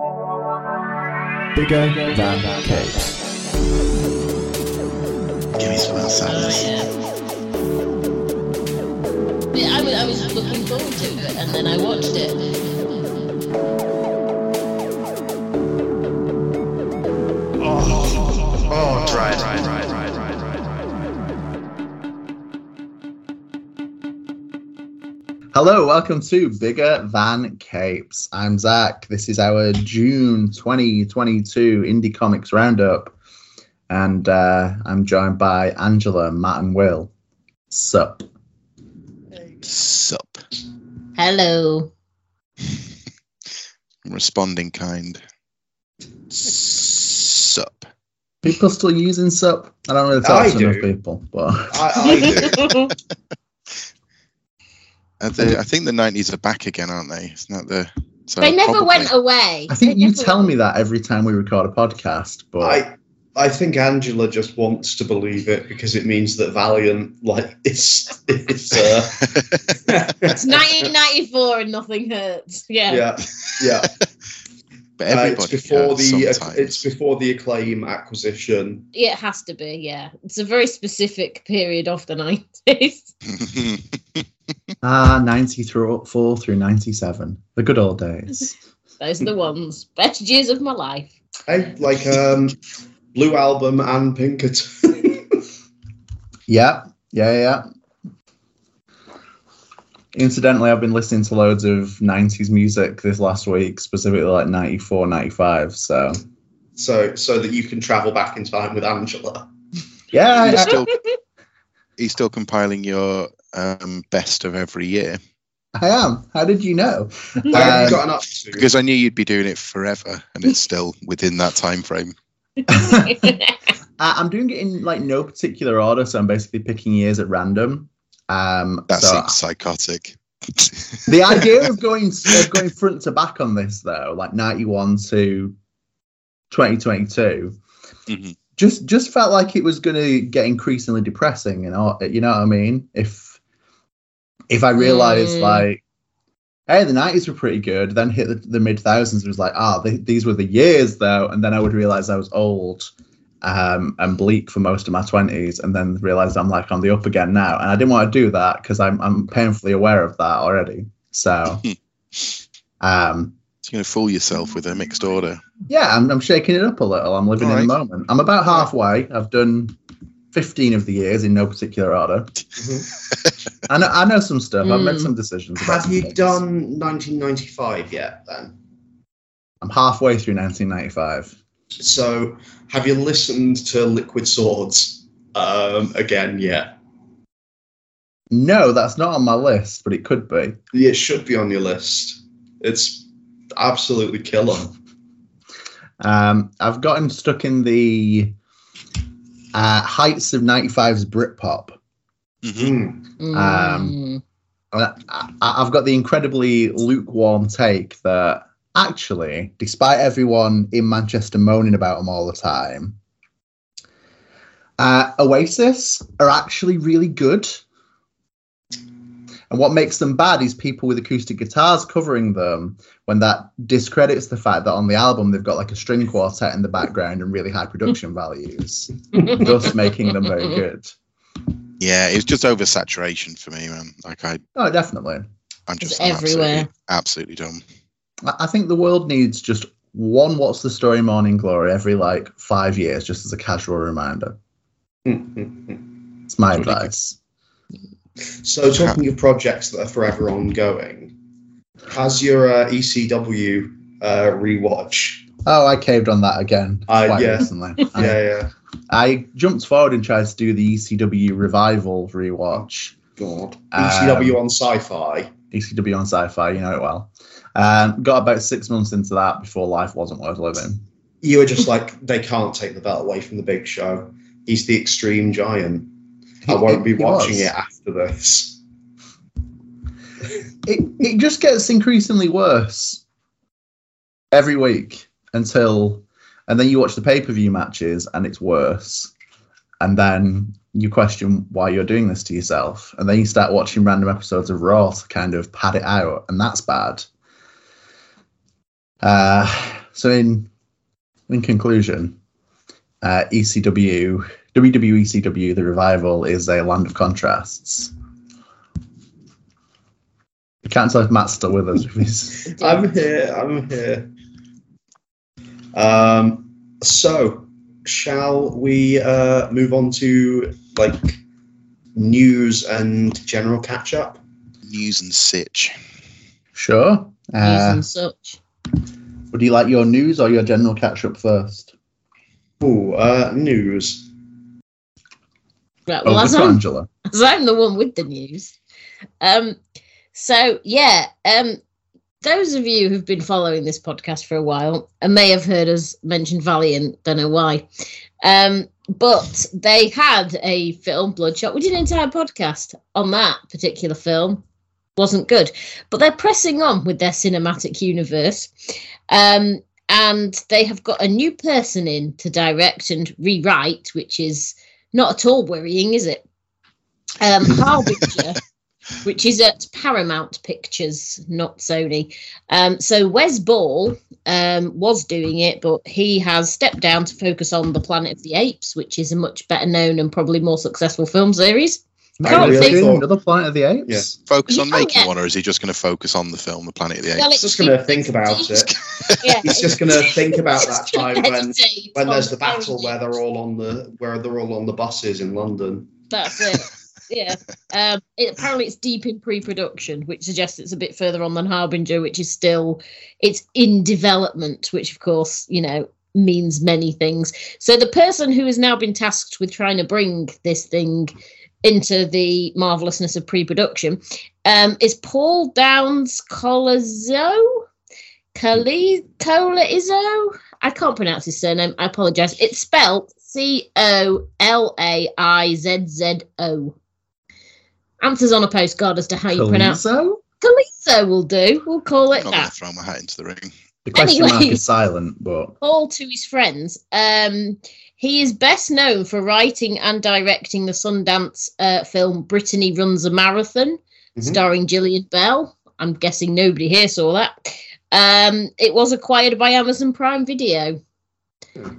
Bigger than capes. Give me some Oh, yeah. Yeah, I was, I was looking forward to it, and then I watched it. Hello, welcome to Bigger Than Capes. I'm Zach. This is our June 2022 Indie Comics Roundup. And uh, I'm joined by Angela, Matt, and Will. Sup? Sup. Hello. Responding kind. Sup. People still using sup? I don't really I talk to enough people, but I, I do. Uh, they- I think the 90s are back again, aren't they? Isn't that the. So they never probably- went away. I think They you tell went- me that every time we record a podcast. But I I think Angela just wants to believe it because it means that Valiant like it's it's uh, It's 1994 and nothing hurts. Yeah. yeah yeah But Uh, everybody it's before hurts the sometimes. it's before the acclaim acquisition It has to be, yeah. It's a very specific period of the 90s. ah, 94 through 97. The good old days. Those are the ones. Best years of my life. hey like um Blue Album and Pinkerton Yeah, yeah, yeah. Incidentally, I've been listening to loads of 90s music this last week, specifically like 94, 95. So, so so that you can travel back in time with Angela yeah, You're still, he's still compiling your um, best of every year I am. How did you know? How have you Um, gotten up because I knew you'd be doing it forever and it's still within that time frame. I, I'm doing it in like no particular order, so I'm basically picking years at random. Um, That so seems psychotic. the idea of going of going front to back on this though, like 91 to 2022, Mhm. just just felt like it was going to get increasingly depressing. You know, you know what I mean? If if I realized Mm. like, hey, the 90s were pretty good, then hit the, the mid thousands, it was like, ah, th- these were the years though, and then I would realize I was old. Um, and bleak for most of my 20s, and then realized I'm like on the up again now. And I didn't want to do that because I'm, I'm painfully aware of that already. So, um, You're going to fool yourself with a mixed order. yeah, I'm, I'm shaking it up a little. I'm living in the moment. I'm about halfway. I've done 15 of the years in no particular order. I know, I know some stuff. I've made Mm. some decisions. about have some you things. done 1995 yet then I'm halfway through 1995. So, have you listened to Liquid Swords um, again yet? No, that's not on my list, but it could be. It should be on your list. It's absolutely killer. Um, I've gotten stuck in the uh, heights of 95's Britpop. Mhm. Mm. Um, I- I've got the incredibly lukewarm take that actually, despite everyone in Manchester moaning about them all the time, uh, Oasis are actually really good. And what makes them bad is people with acoustic guitars covering them when that discredits the fact that on the album they've got like a string quartet in the background and really high production values, thus making them very good. Yeah, it's was just oversaturation for me, man. Like I, Oh, definitely. I'm It's just everywhere. absolutely, absolutely dumb. I I think the world needs just one What's the Story Morning Glory every like five years, just as a casual reminder. It's my That's what you advice. So, talking of projects that are forever ongoing, has your uh, ECW uh, rewatch? Oh, I caved on that again Uh, quite yeah. recently. Yeah, I, yeah. I jumped forward and tried to do the ECW revival rewatch. God. Um, ECW on Sci-Fi. ECW on Sci-Fi, you know it well. Um, got about six months into that before life wasn't worth living. You were just like, they can't take the belt away from the Big Show. He's the extreme giant. I won't be He watching was. it after this. it it just gets increasingly worse every week until and then you watch the pay-per-view matches and it's worse and then you question why you're doing this to yourself and then you start watching random episodes of raw to kind of pad it out and that's bad uh So in in conclusion, uh, ECW, WWE CW the revival is a land of contrasts. I can't tell if Matt's still with us. If I'm here. I'm here. Um, so, shall we uh, move on to like news and general catch up? News and sitch. sure. News Uh, and such. would you like your news or your general catch up first? Oh, uh, news. Right, well, Over as I'm, Angela. as I'm the one with the news. Um, so yeah, um, those of you who've been following this podcast for a while and may have heard us mention Valiant, don't know why. Um, but they had a film, Bloodshot. We did an entire podcast on that particular film. Wasn't good. But they're pressing on with their cinematic universe. Um, and they have got a new person in to direct and rewrite, which is not at all worrying, is it? Um, Harbinger, which is at Paramount Pictures, not Sony. Um, so Wes Ball um, was doing it, but he has stepped down to focus on The Planet of the Apes, which is a much better known and probably more successful film series. I really think- another Planet of the Apes? Yeah. Focus on making yeah. one, or is he just going to focus on the film, The Planet of the Apes? Well, He's just going to think about it. Yeah, He's just going to think about that time when when there's the battle where they're all on the where they're all on the buses in London. That's it. Yeah. Um, it, apparently, it's deep in pre-production, which suggests it's a bit further on than Harbinger, which is still it's in development, which of course you know means many things. So the person who has now been tasked with trying to bring this thing into the marvelousness of pre-production um, is Paul Downs Colazzo. Coli- Colazzo. I can't pronounce his surname. I apologize. It's spelled C O L A I Z Z O. Answers on a postcard as to how you pronounce it. Calizo? Calizo will do. We'll call I'm it not going that. throw my hat into the ring. The question mark is silent, but Paul to his friends. Um, he is best known for writing and directing the Sundance uh, film Brittany Runs a Marathon, Mhm. starring Jillian Bell. I'm guessing nobody here saw that. Um, it was acquired by Amazon Prime Video,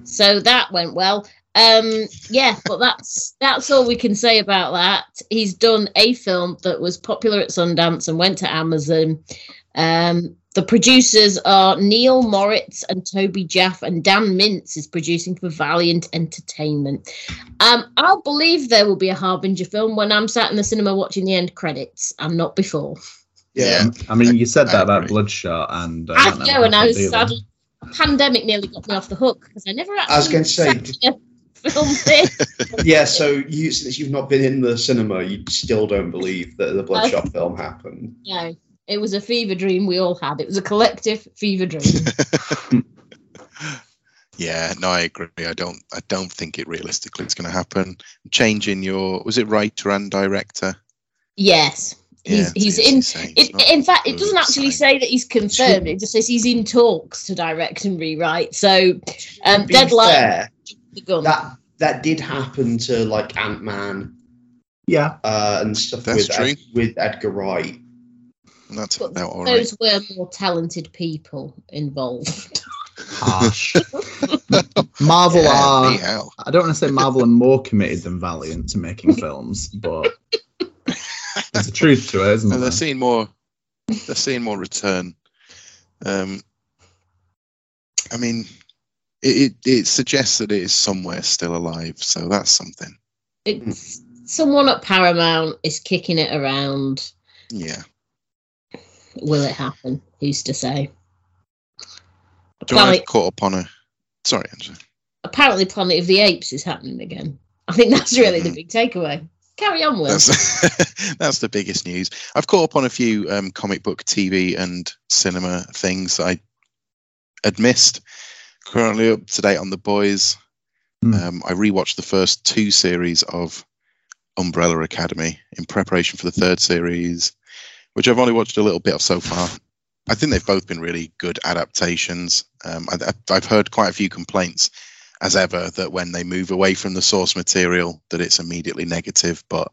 so that went well. Um, yeah, but that's that's all we can say about that. He's done a film that was popular at Sundance and went to Amazon. Um, the producers are Neil Moritz and Toby Jaffe, and Dan Mintz is producing for Valiant Entertainment. Um, I'll believe there will be a Harbinger film when I'm sat in the cinema watching the end credits, and not before. Yeah. I mean, you said that about. Bloodshot, and uh, I that know, never and I was either. sadly, pandemic nearly got me off the hook because I never actually I was going to say, sat film theatre. yeah. So you since you've not been in the cinema, you still don't believe that the Bloodshot film happened. No, it was a fever dream we all had. It was a collective fever dream. Yeah, no, I agree. I don't. I don't think it realistically is going to happen. Changing your was it writer and director? yes, he's Yeah, he's it's in. It, in fact, it doesn't actually sign. say that he's confirmed. It just says he's in talks to direct and rewrite. So, um, To deadline fair, that that did happen to like Ant Man Yeah, uh, and stuff That's with true. Ed, with Edgar Wright. That's But about all right. those were more talented people involved. harsh. Marvel Yeah, are. me hell. I don't want to say Marvel are more committed than Valiant to making films, but there's a truth to it, isn't No, there? they're seeing more. They're seeing more return. Um, I mean, it, it it suggests that it is somewhere still alive, so that's something. It's someone at Paramount is kicking it around. Yeah. Will it happen? Who's to say? Do you want Planet, to caught up on a? Sorry, Angela. apparently, Planet of the Apes is happening again. I think that's really the Mhm. big takeaway. Carry on, Will. That's that's the biggest news. I've caught up on a few um, comic book TV and cinema things I had missed. Currently up to date on the boys. Hmm. Um, I rewatched the first two series of Umbrella Academy in preparation for the third series, which I've only watched a little bit of so far. I think they've both been really good adaptations. Um, I, I've heard quite a few complaints, as ever, that when they move away from the source material, that it's immediately negative. But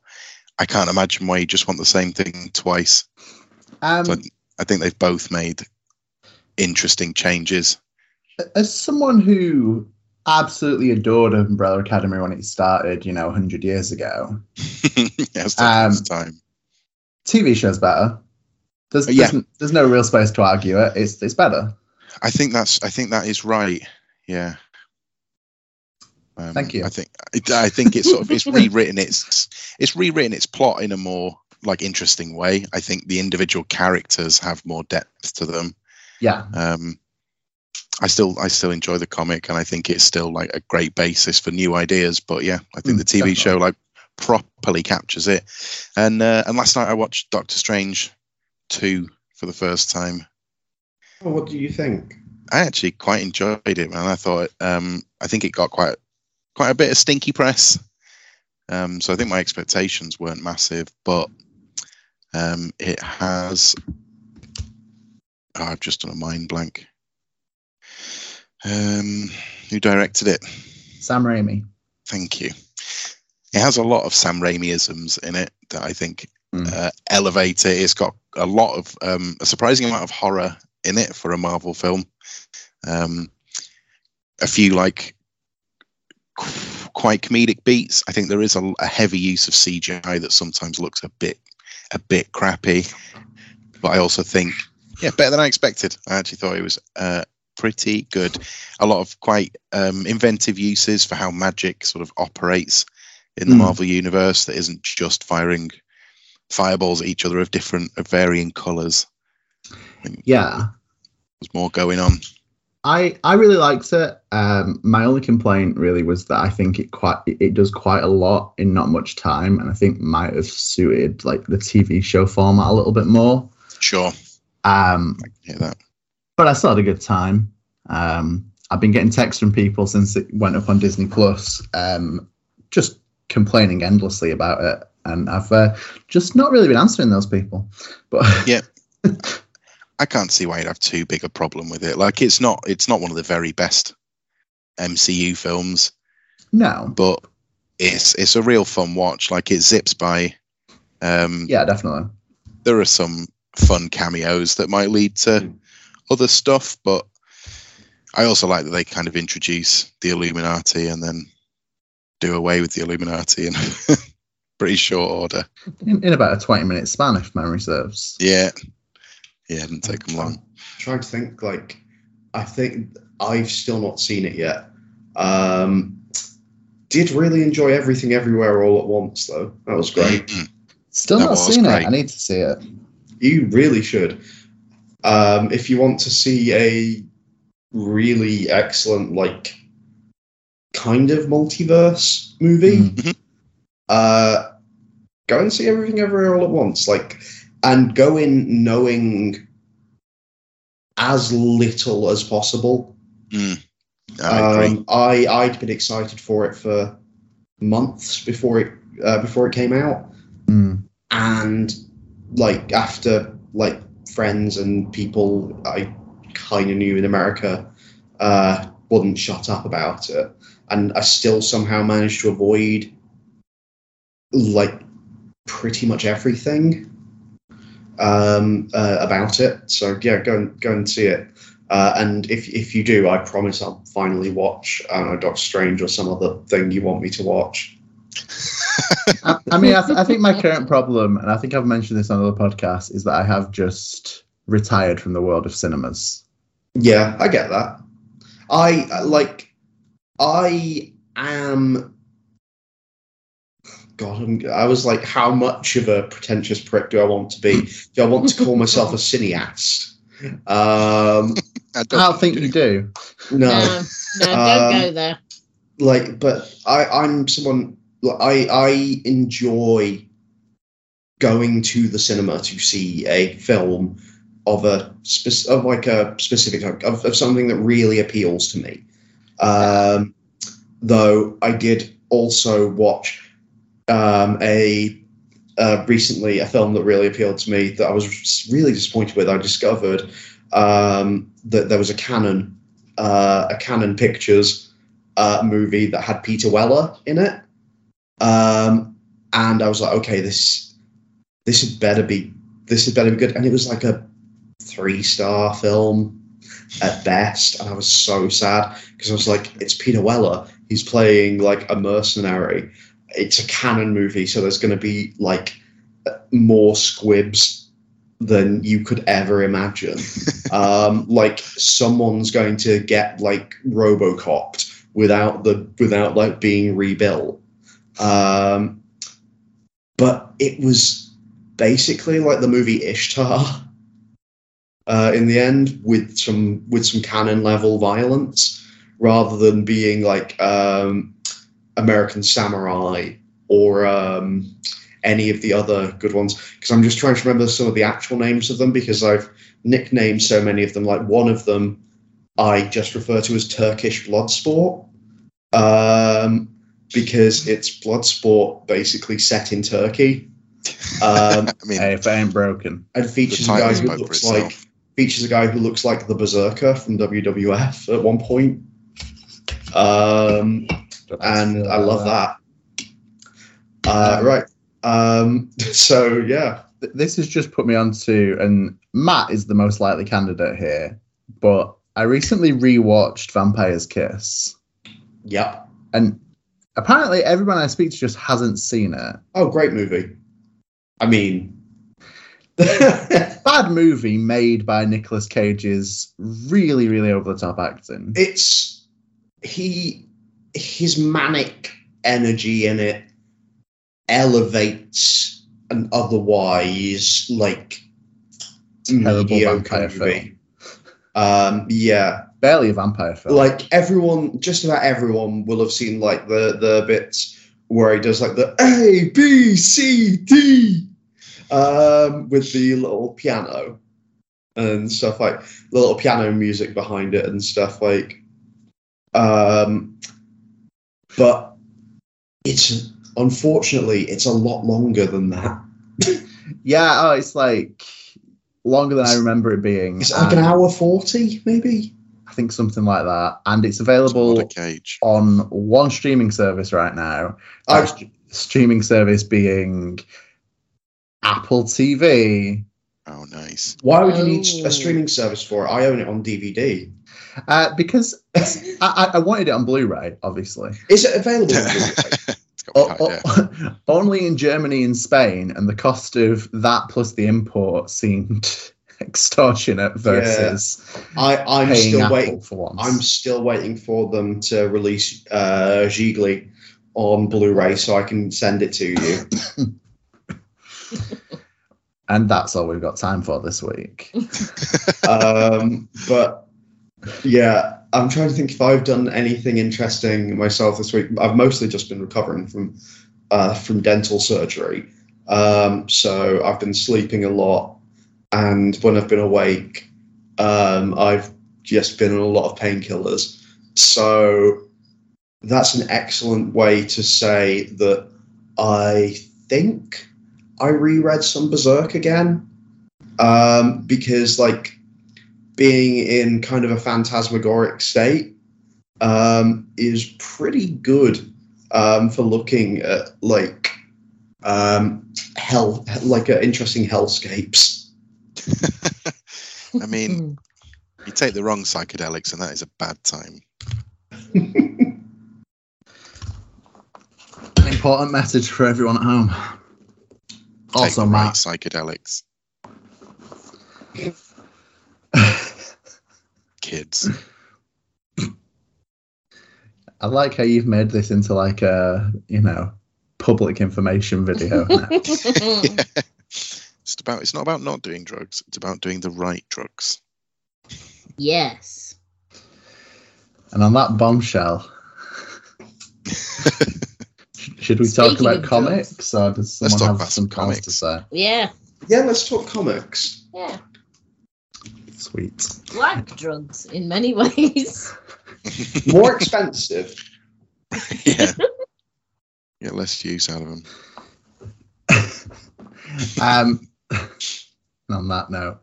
I can't imagine why you just want the same thing twice. Um, So I think they've both made interesting changes. as someone who absolutely adored Umbrella Academy when it started, you know, 100 years ago, yeah, Um, um, time. TV show's better. There's, yeah. there's, there's no real space to argue it. It's it's better. I think that's. I think that is right. Yeah. Um, Thank you. I think. I I think it's sort of it's rewritten its it's rewritten its plot in a more like interesting way. I think the individual characters have more depth to them. Yeah. Um, I still I still enjoy the comic, and I think it's still like a great basis for new ideas. But yeah, I think Mm, the TV definitely. show like properly captures it. And uh, and last night I watched Doctor Strange two for the first time. Oh, what do you think? I actually quite enjoyed it, man. I thought um, I think it got quite quite a bit of stinky press. Um, so I think my expectations weren't massive, but um, it has. Oh, I've just done a mind blank. Um, who directed it? Sam Raimi. Thank you. It has a lot of Sam Raimi-isms in it that I think Mm. uh, elevate it. It's got a lot of um, a surprising amount of horror in it for a Marvel film. Um, a few like qu- quite comedic beats. I think there is a, a heavy use of CGI that sometimes looks a bit a bit crappy, but I also think yeah better than I expected. I actually thought it was uh, pretty good. A lot of quite um, inventive uses for how magic sort of operates in the Mm. Marvel universe that isn't just firing fireballs at each other of different of varying colors. Yeah. There's more going on. I, I really liked it. Um, my only complaint really was that I think it quite it, does quite a lot in not much time, and I think might have suited like the TV show format a little bit more. Sure, Um, I can hear that. but I still had a good time. Um, I've been getting texts from people since it went up on Disney Plus, um, just complaining endlessly about it, and I've uh, just not really been answering those people. But Yeah. I can't see why you'd have too big a problem with it. Like it's not it's not one of the very best MCU films, no, but it's it's a real fun watch. Like it zips by. Um, yeah, definitely. There are some fun cameos that might lead to other stuff, but I also like that they kind of introduce the Illuminati and then do away with the Illuminati in pretty short order. In, in about a twenty-minute span, if memory serves. Yeah, yeah, it didn't take them long. trying to think like I think I've still not seen it yet. Um, did really enjoy everything everywhere all at once though. That was great. Mm. Still That not was seen great. it. I need to see it. You really should. Um, if you want to see a really excellent like kind of multiverse movie, Mhm. uh, go and see everything everywhere all at once. Like, and go in knowing as little as possible. Mm. I, um, I I'd been excited for it for months before it uh, before it came out, Mm. and like after like friends and people I kind of knew in America uh, wouldn't shut up about it, and I still somehow managed to avoid like pretty much everything um, uh, about it. So yeah, go and go and see it. Uh, and if if you do, I promise I'll finally watch I don't know Doctor Strange or some other thing you want me to watch. I, I mean, I, th- I think my current problem, and I think I've mentioned this on other podcasts, is that I have just retired from the world of cinemas. Yeah, I get that. I like. I am. God, I'm, I was like, how much of a pretentious prick do I want to be? Do I want to call myself a cineast? Um, I I don't don't think you do. no. No, no, don't Um, go there. like but i i'm someone like i i enjoy going to the cinema to see a film of a spec- of like a specific type of, of something that really appeals to me um though i did also watch um a uh, recently a film that really appealed to me that i was really disappointed with. I discovered um that there was a Cannon uh a Cannon pictures uh, movie that had Peter Weller in it, um, and I was like, okay, this this had better be this had better be good, and it was like a three star film, at best, and I was so sad because I was like, it's Peter Weller. He's playing like a mercenary. It's a Cannon movie, so there's going to be like more squibs than you could ever imagine. um, like someone's going to get like RoboCopped without the without like being rebuilt. Um, but it was basically like the movie Ishtar. Uh, in the end, with some with some Cannon level violence, rather than being like um, American Samurai or um, any of the other good ones. Because I'm just trying to remember some of the actual names of them because I've nicknamed so many of them. Like one of them, I just refer to as Turkish Bloodsport um, because it's Bloodsport basically set in Turkey. Um, I mean, Hey, if it ain't broken. and features a guy who spoke for looks itself. like features a guy who looks like the Berserker from WWF at one point. Um, and I love that. Uh, right. Um, so yeah, This has just put me onto, and Matt is the most likely candidate here, but I recently rewatched Vampire's Kiss, yep. and apparently everyone I speak to just hasn't seen it. Oh, great movie. I mean, Bad movie made by Nicolas Cage's really, really over the top acting. it's he his manic energy in it elevates an otherwise like Terrible vampire movie. Um, yeah, Barely a vampire film. like everyone, just about everyone will have seen like the the bits where he does like the A B C D um, with the little piano and stuff like the little piano music behind it and stuff like. Um, but it's unfortunately it's a lot longer than that. yeah, oh, it's like longer than I remember it being. It's like an hour forty, maybe. I think something like that, and it's What a available cage. on one streaming service right now. I- streaming service being Apple TV. Oh, nice. Why would you need Oh. a streaming service for it? I own it on DVD. Uh, because I, I, I wanted it on Blu-ray, obviously. Is it available? on Blu-ray? It's got O- o- only in Germany and Spain, and the cost of that plus the import seemed extortionate versus I, I'm still Apple waiting. for once. I'm still waiting for them to release uh, Gigli on Blu-ray so I can send it to you. and that's all we've got time for this week. um, but yeah, I'm trying to think if I've done anything interesting myself this week. I've mostly just been recovering from uh, from dental surgery, um, so I've been sleeping a lot, and when I've been awake, um, I've just been on a lot of painkillers. So that's an excellent way to say that I think I reread some Berserk again um, because like being in kind of a phantasmagoric state um, is pretty good um, for looking at like um, hell, like uh, interesting hellscapes. I mean, you take the wrong psychedelics, and that is a bad time. An important message for everyone at home. Take Also, the Matt, right psychedelics, kids. I like how you've made this into like a you know public information video. now. yeah. It's about. It's not about not doing drugs. It's about doing the right drugs. yes. and on that bombshell, should we talk about comics, or does Let's someone talk have about some comics to say? Yeah. Yeah, let's talk comics. Yeah. Sweet. Like drugs in many ways. More expensive. yeah. Get less use out of them. um, on that note,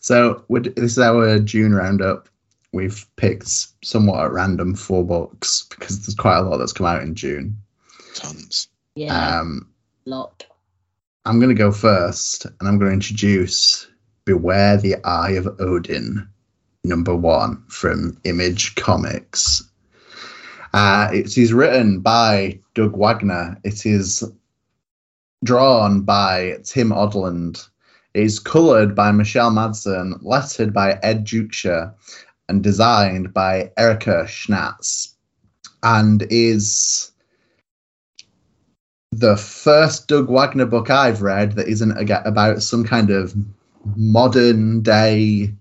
so this is our June roundup. We've picked somewhat at random four books because there's quite a lot that's come out in June. Tons. Yeah. Um, lot. I'm going to go first, and I'm going to introduce Beware the Eye of Odin number one from Image Comics. Uh, it is written by Doug Wagner. It is drawn by Tim Odland. It is coloured by Michelle Madsen, lettered by Ed Dukeshire, and designed by Erica Schnatz. And is the first Doug Wagner book I've read that isn't about some kind of modern day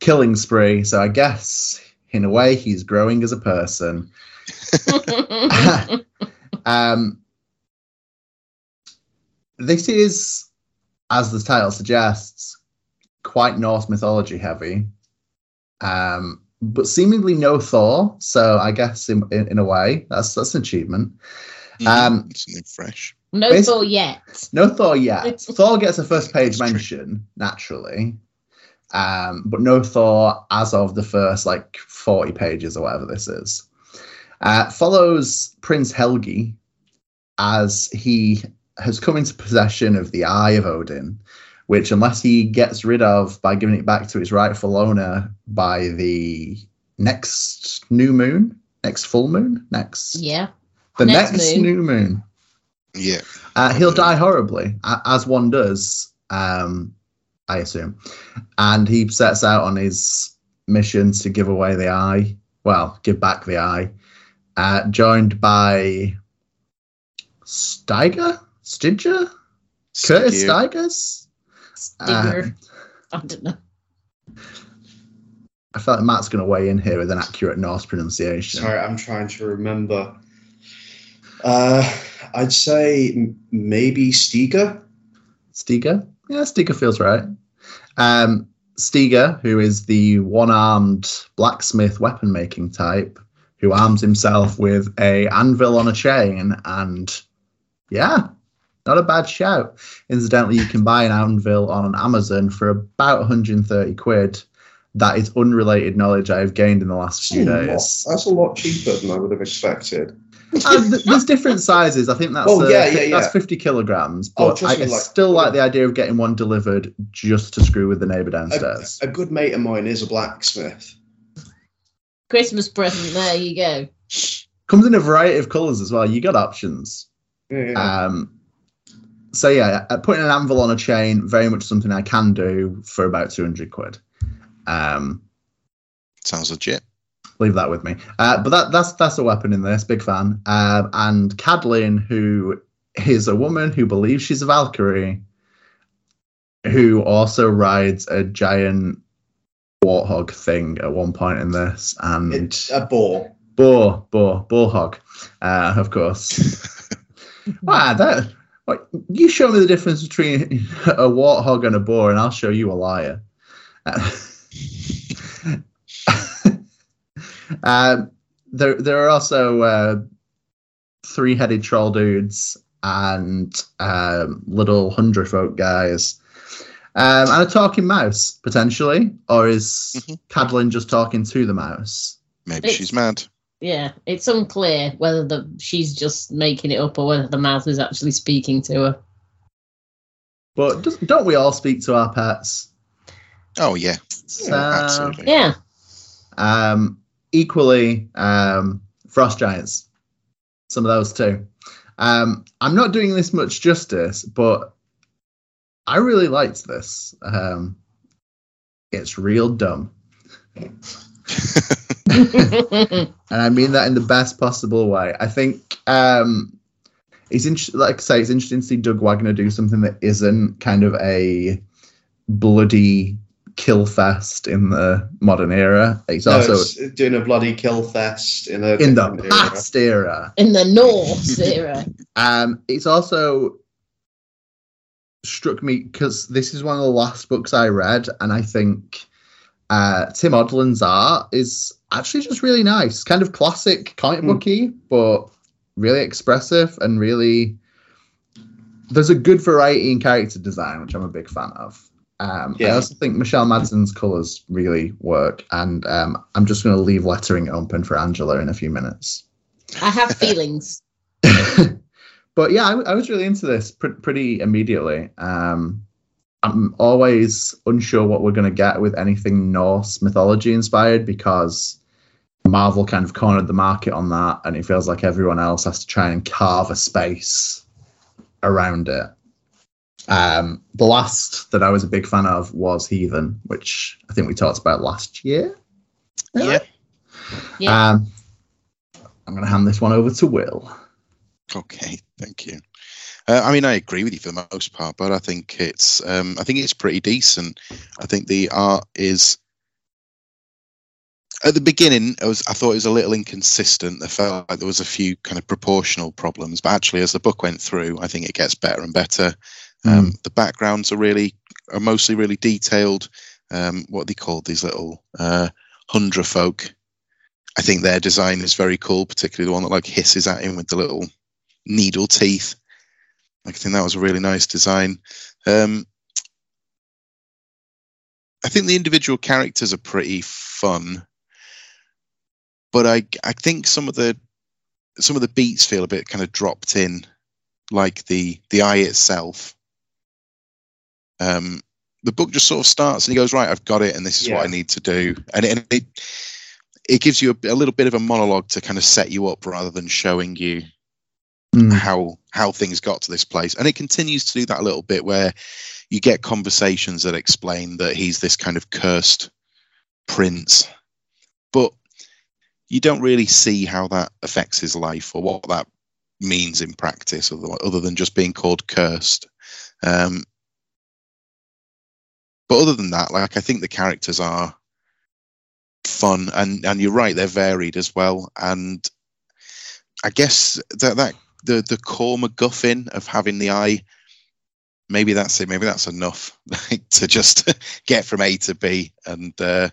killing spree. So I guess, in a way, he's growing as a person. um, this is, as the title suggests, quite Norse mythology heavy, um, but seemingly no Thor. So I guess in, in, in a way, that's that's an achievement. Um, Something fresh. no Basi- Thor yet. No Thor yet. Thor gets a first page mention naturally, um, but no Thor as of the first like forty pages or whatever this is. Uh, follows Prince Helgi as he has come into possession of the Eye of Odin, which unless he gets rid of by giving it back to its rightful owner by the next new moon, next full moon, next Yeah. The next next, moon. new moon. Yeah. Uh, he'll die horribly, as one does, um, I assume. And he sets out on his mission to give away the eye. Well, give back the eye. Uh, joined by Steiger? Stidger? Curtis Stygia. Steigers? Stigger. I don't know. I feel like Matt's going to weigh in here with an accurate Norse pronunciation. Sorry, I'm trying to remember. Uh, I'd say m- maybe Stiga. Stiga? Yeah, Stiga feels right. Um, Stiga, who is the one armed blacksmith weapon making type, who arms himself with a anvil on a chain, and yeah, not a bad shout. Incidentally, you can buy an anvil on Amazon for about 130 quid. That is unrelated knowledge I have gained in the last few lot- days. That's a lot cheaper than I would have expected. Uh, there's different sizes. I think that's Oh, uh, yeah, yeah, that's 50 kilograms. Oh, But trust I, me, I like- still like the idea of getting one delivered just to screw with the neighbour downstairs. a good mate of mine is a blacksmith. Christmas present. There you go. Comes in a variety of colours as well. You got options. Yeah, yeah. Um, so yeah, uh, putting an anvil on a chain, very much something I can do for about 200 quid. Um, Sounds legit. Leave that with me. Uh, but that that's that's a weapon in this. Big fan. Um, and Cadlin, who is a woman who believes she's a Valkyrie, who also rides a giant warthog thing at one point in this, and it's a boar. boar, boar, boar hog, uh, of course. wow, that. What, you show me the difference between a warthog and a boar, and I'll show you a liar. um, there, there are also uh, three-headed troll dudes and um, little hundred folk guys, um, and a talking mouse potentially, or is Mhm. Cadlin just talking to the mouse? Maybe It's- she's mad. Yeah, it's unclear whether the she's just making it up or whether the mouse is actually speaking to her. But don't we all speak to our pets? Oh yeah, So, absolutely. Yeah, um, equally, um, frost giants. Some of those too. Um, I'm not doing this much justice, but I really liked this. Um, it's real dumb, and I mean that in the best possible way. I think um, it's int- like I say, it's interesting to see Doug Wagner do something that isn't kind of a bloody kill fest in the modern era. It's No, also it's doing a bloody kill fest in a in the different era. past era. in the Norse era. Um, it's also struck me because this is one of the last books I read, and I think uh, Tim Odland's art is actually just really nice, kind of classic comic Mm. booky, but really expressive and really. There's a good variety in character design, which I'm a big fan of. Um, I also think Michelle Madsen's colours really work, and um, I'm just going to leave lettering open for Angela in a few minutes. I have feelings. but yeah, I, I was really into this pr- pretty immediately. Um, I'm always unsure what we're going to get with anything Norse mythology inspired because Marvel kind of cornered the market on that, and it feels like everyone else has to try and carve a space around it. Um, the last that I was a big fan of was Heathen, which I think we talked about last year. Yeah. Yeah. Um, I'm going to hand this one over to Will. Okay, thank you. Uh, I mean, I agree with you for the most part, but I think it's um, I think it's pretty decent. I think the art is at the beginning. I was I thought it was a little inconsistent. I felt like there was a few kind of proportional problems, but actually, as the book went through, I think it gets better and better. Um, the backgrounds are really are mostly really detailed. Um, what they called these little uh, hundred folk. I think their design is very cool, particularly the one that like hisses at him with the little needle teeth. I think that was a really nice design. Um, I think the individual characters are pretty fun, but I I think some of the some of the beats feel a bit kind of dropped in, like the the eye itself. Um, the book just sort of starts and he goes right, I've got it, and this is what I need to do, and it, and it it gives you a, a little bit of a monologue to kind of set you up rather than showing you Mm. how how things got to this place. And it continues to do that a little bit where you get conversations that explain that he's this kind of cursed prince. But you don't really see how that affects his life or what that means in practice other, other than just being called cursed. Um, but other than that like i think the characters are fun and and you're right they're varied as well and i guess that that the the core MacGuffin of having the eye. Maybe that's it. Maybe that's enough like, to just get from A to B and uh,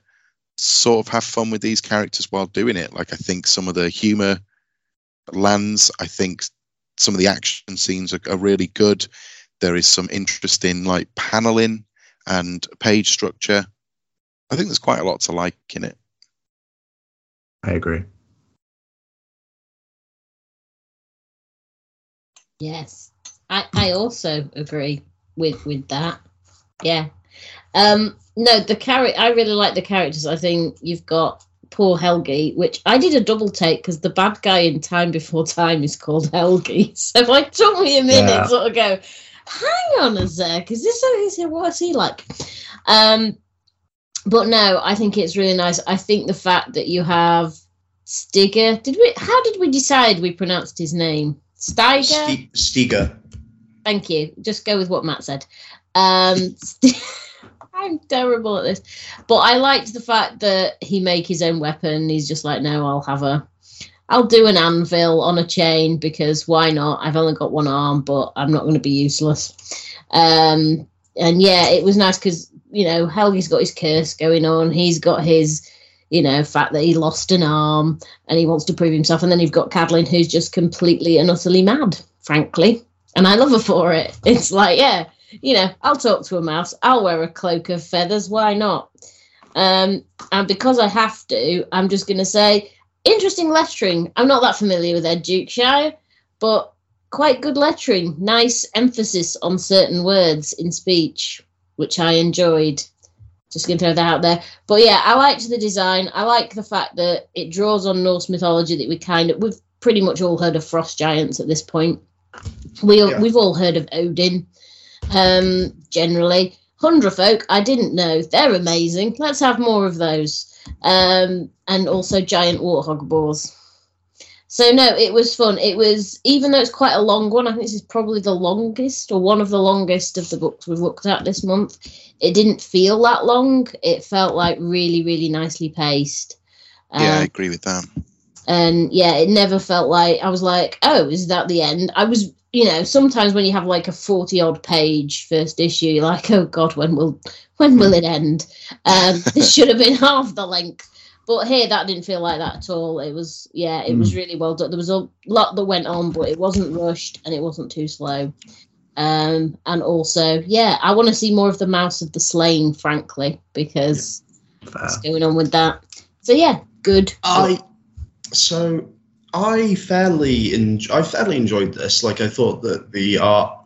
sort of have fun with these characters while doing it. Like I think some of the humor lands. I think some of the action scenes are, are really good. There is some interesting like paneling and page structure. I think there's quite a lot to like in it. I agree. Yes, I, I also agree with with that. Yeah. Um. No, the character. I really like the characters. I think you've got poor Helgi, which I did a double take because the bad guy in Time Before Time is called Helgi. So it took me a minute Yeah. to sort of go, hang on a sec, is this how he's What's he like? Um. But no, I think it's really nice. I think the fact that you have Stiger. Did we? How did we decide we pronounced his name? Steiger. Ste- Stiga. Thank you. Just go with what Matt said. Um, st- I'm terrible at this, but I liked the fact that he make his own weapon. He's just like, no, I'll have a, I'll do an anvil on a chain because why not? I've only got one arm, but I'm not going to be useless. Um, and yeah, it was nice because you know Helgi's got his curse going on. He's got his, you know, fact that he lost an arm and he wants to prove himself. And then you've got Cadlin, who's just completely and utterly mad, frankly and I love her for it. It's like, yeah, you know, I'll talk to a mouse. I'll wear a cloak of feathers. Why not? Um, and because I have to, I'm just going to say, interesting lettering. I'm not that familiar with Ed Dukeshire, but quite good lettering. Nice emphasis on certain words in speech, which I enjoyed. Just going to throw that out there. But yeah, I liked the design. I like the fact that it draws on Norse mythology that we kind of, we've pretty much all heard of frost giants at this point. We Yeah. we've all heard of Odin. Um, generally, Hundrafolk, I didn't know they're amazing. Let's have more of those. Um, and also giant warthog boars. So no, it was fun. It was even though it's quite a long one. I think this is probably the longest or one of the longest of the books we've looked at this month. It didn't feel that long. It felt like really, really nicely paced. yeah, I Um, agree with that. and yeah it never felt like i was like oh is that the end i was you know sometimes when you have like a 40 odd page first issue you're like oh god when will when will it end? Um this should have been half the length. But here that didn't feel like that at all. It was yeah it was really well done. There was a lot that went on but it wasn't rushed and it wasn't too slow. Um and also yeah i want to see more of the mouse of the slain frankly because Fair. what's going on with that? So yeah good. I so I fairly en- I fairly enjoyed this. Like I thought that the art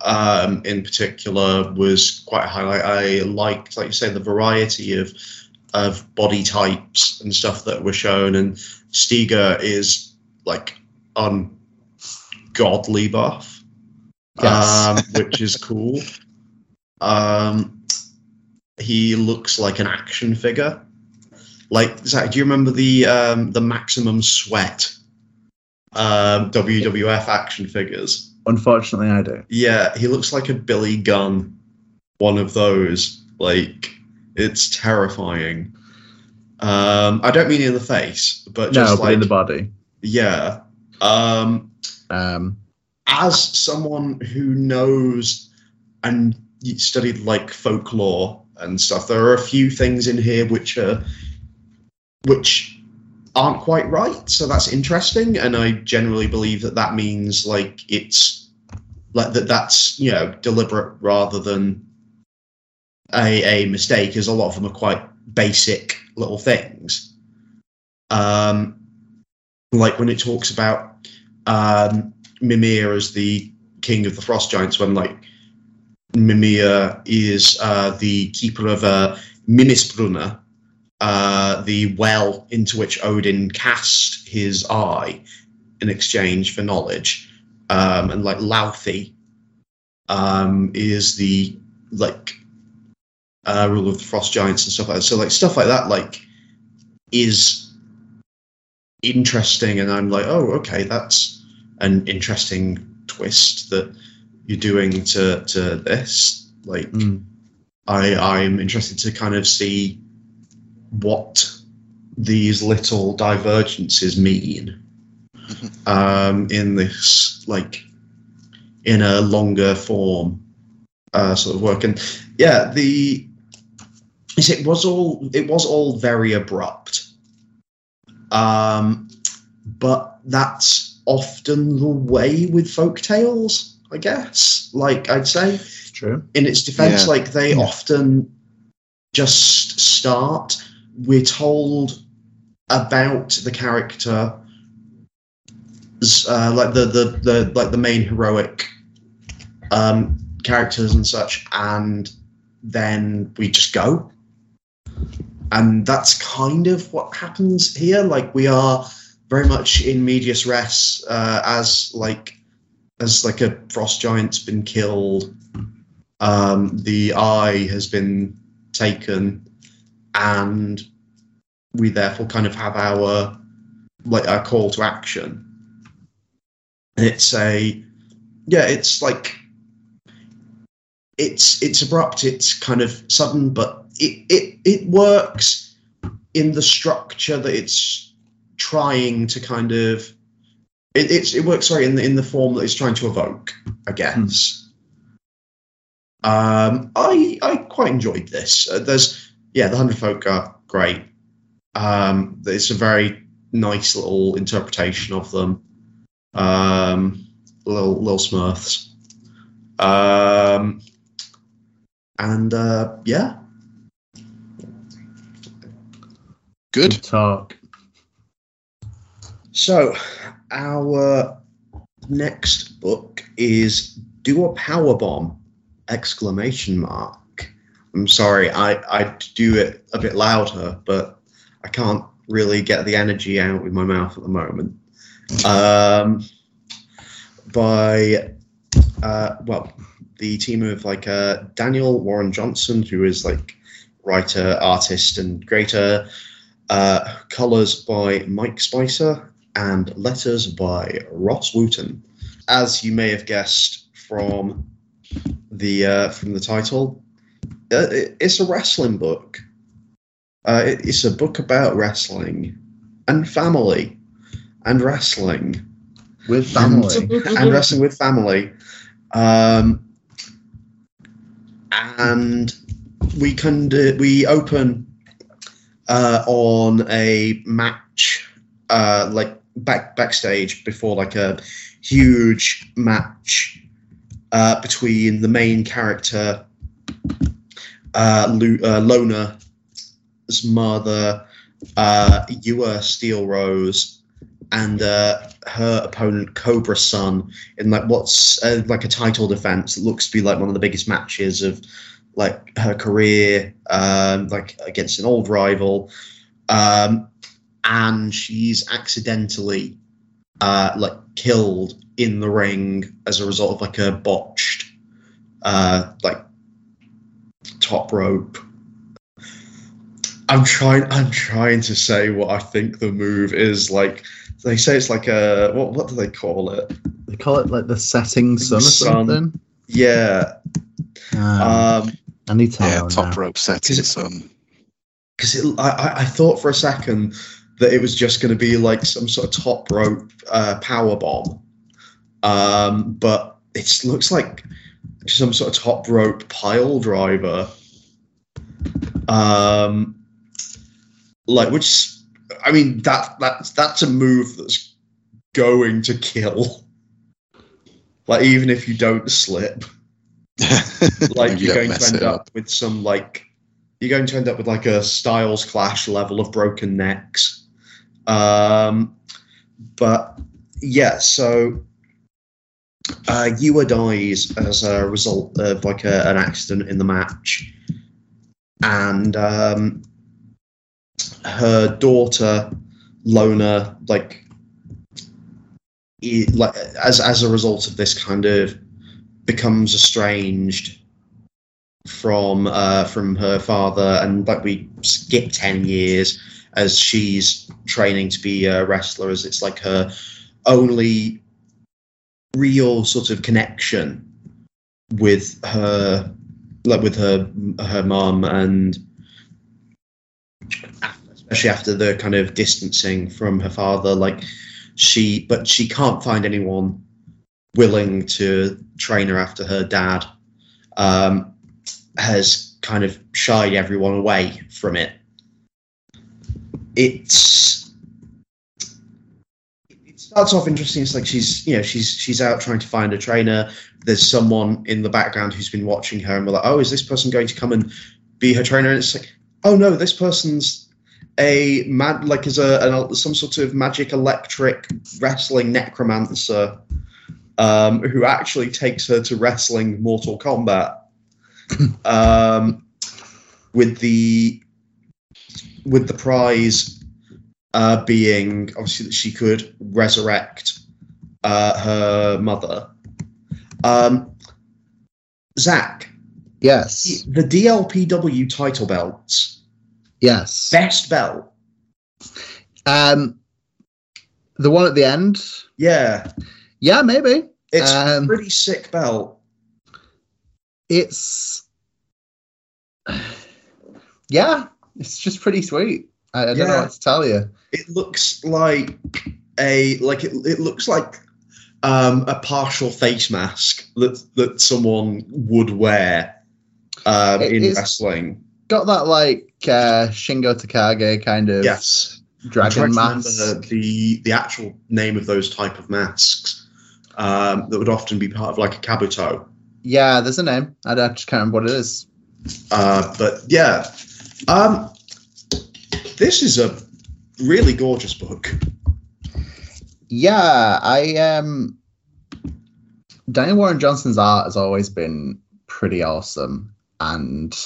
um, in particular was quite a highlight. I liked, like you say, the variety of of body types and stuff that were shown, and Stiga is like ungodly buff, Yes. um, which is cool. Um, he looks like an action figure. Like Zach, do you remember the um, the Maximum Sweat um, WWF action figures? Unfortunately, I do. Yeah, he looks like a Billy Gunn, one of those. Like, it's terrifying. Um, I don't mean in the face, but No, just but like in the body. yeah. Um, Um, as someone who knows and studied like folklore and stuff, there are a few things in here which are which aren't quite right. So that's interesting, and I generally believe that that means like it's like that that's you know deliberate rather than a a mistake, as a lot of them are quite basic little things. Um, like when it talks about um, Mimir as the king of the frost giants, when like Mimir is uh, the keeper of uh, Mimisbrunnr, uh, the well into which Odin cast his eye in exchange for knowledge, um, and like Laufey um, is the like uh, ruler of the frost giants and stuff like that. So like stuff like that, like is interesting, and I'm like, oh, okay, that's an interesting twist that you're doing to to this. Like, mm, I I'm interested to kind of see what these little divergences mean um, in this like in a longer form uh, sort of work. And yeah, the it was all it was all very abrupt. Um, but that's often the way with folk tales, I guess. Like I'd say true. in its defense, Yeah. like they Yeah. often just start. We're told about the character, uh, like the, the the like the main heroic um, characters and such, and then we just go. And that's kind of what happens here. Like we are very much in medias res, uh, as like as like a frost giant's been killed um, the eye has been taken, and we therefore kind of have our like our call to action. And it's a yeah, it's like it's it's abrupt, it's kind of sudden, but it it it works in the structure that it's trying to kind of it, it's it works sorry in the in the form that it's trying to evoke, I guess. Um, I I quite enjoyed this. Uh, there's yeah, the hundred folk are great. Um, it's a very nice little interpretation of them. Um, little little Smurfs. Um, and uh, yeah, Good. talk. So, our next book is "Do a Power Bomb!" Exclamation mark. I'm sorry, I I do it a bit louder, but I can't really get the energy out with my mouth at the moment. Um, by uh, well, the team of like uh, Daniel Warren Johnson, who is like writer, artist, and creator. Uh, colors by Mike Spicer and letters by Rus Wooton. As you may have guessed from the uh, from the title, it- it's a wrestling book. Uh, it's a book about wrestling and family and wrestling With family. and wrestling with family. Um, and we can do, we open uh, on a match, uh, like back backstage before like a huge match uh, between the main character, uh, uh, Lona's mother, uh, Yua Steel Rose, and uh, her opponent Cobra Sun in like what's uh, like a title defense that looks to be like one of the biggest matches of like her career, um, like against an old rival, um, and she's accidentally uh, like killed in the ring as a result of like a botched like top rope. I'm trying. I'm trying to say what I think the move is. Like they say, it's like a what? What do they call it? They call it like the setting sun or Sun. something. Yeah. Um, Um, I need to Yeah, top now. rope setting Is it- sun. because I, I, I thought for a second that it was just going to be like some sort of top rope uh, power bomb, um, but it looks like some sort of top rope pile driver. Um, like which, I mean that that's that's a move that's going to kill. Like even if you don't slip, like You you're going to end it up, with some like you're going to end up with like a styles clash level of broken necks um but yeah so uh Yua dies as a result of like a, an accident in the match. And um her daughter Lona like like as as a result of this kind of becomes estranged from uh, from her father, and like we skip ten years as she's training to be a wrestler, as it's like her only real sort of connection with her, like with her her mom, and especially after the kind of distancing from her father, like she, but she can't find anyone willing to train her after her dad. Um, has kind of shied everyone away from it. It's it starts off interesting. It's like she's you know she's she's out trying to find a trainer. There's someone in the background who's been watching her, and we're like, oh, is this person going to come and be her trainer? And it's like, oh no, this person's a mad like is a an, some sort of magic electric wrestling necromancer um, who actually takes her to wrestling Mortal Kombat um, with the with the prize uh, being obviously that she could resurrect uh, her mother. Um, Zach, Yes. the DLPW title belts, Yes. best belt. Um, the one at the end. Yeah, Yeah, maybe. it's Um, pretty sick belt. It's yeah, it's just pretty sweet. I, I don't know Yeah. what to tell you. It looks like a like it, it looks like um, a partial face mask that that someone would wear um, in wrestling. Got that like uh, Shingo Takagi kind of Yes, dragon mask. remember the the actual name of those type of masks um, that would often be part of like a kabuto. Yeah, there's a name. I, don't- I just can't remember what it is. Uh, but yeah, um, this is a really gorgeous book. Yeah, I um Daniel Warren Johnson's art has always been pretty awesome and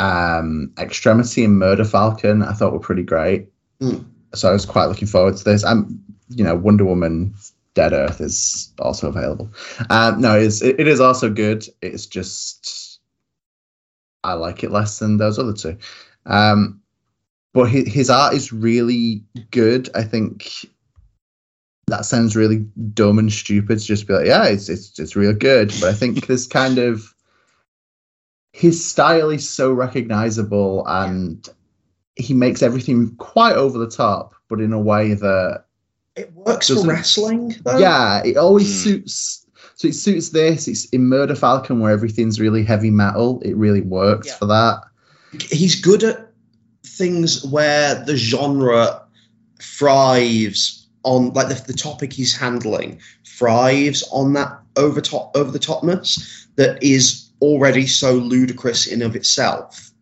um Extremity and Murder Falcon I thought were pretty great. Hmm. So I was quite looking forward to this. I'm you know, Wonder Woman Dead Earth is also available. Um no, it's it, it is also good. It's just I like it less than those other two. Um but his, his art is really good. I think that sounds really dumb and stupid to just be like, yeah, it's it's it's real good. But I think this kind of his style is so recognizable and he makes everything quite over the top, but in a way that It works for wrestling. Though. yeah, it always Hmm. suits. So it suits this. It's in Murder Falcon where everything's really heavy metal. It really works Yeah. for that. He's good at things where the genre thrives on like the, the topic he's handling thrives on that over top over the topness that is already so ludicrous in of itself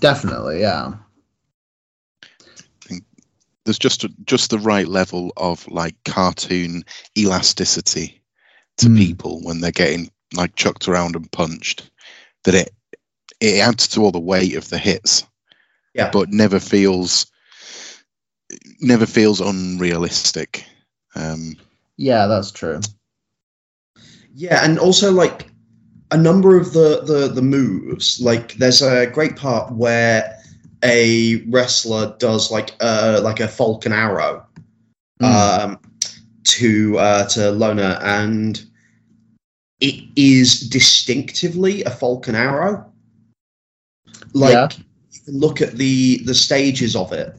Definitely, yeah. there's just just the right level of like cartoon elasticity to Mm. people when they're getting like chucked around and punched that it it adds to all the weight of the hits Yeah. but never feels never feels unrealistic um Yeah, that's true. Yeah, and also like a number of the the the moves. Like there's a great part where a wrestler does like uh like a falcon arrow Mm. um to uh to Lona and it is distinctively a falcon arrow. Like Yeah. you can look at the the stages of it.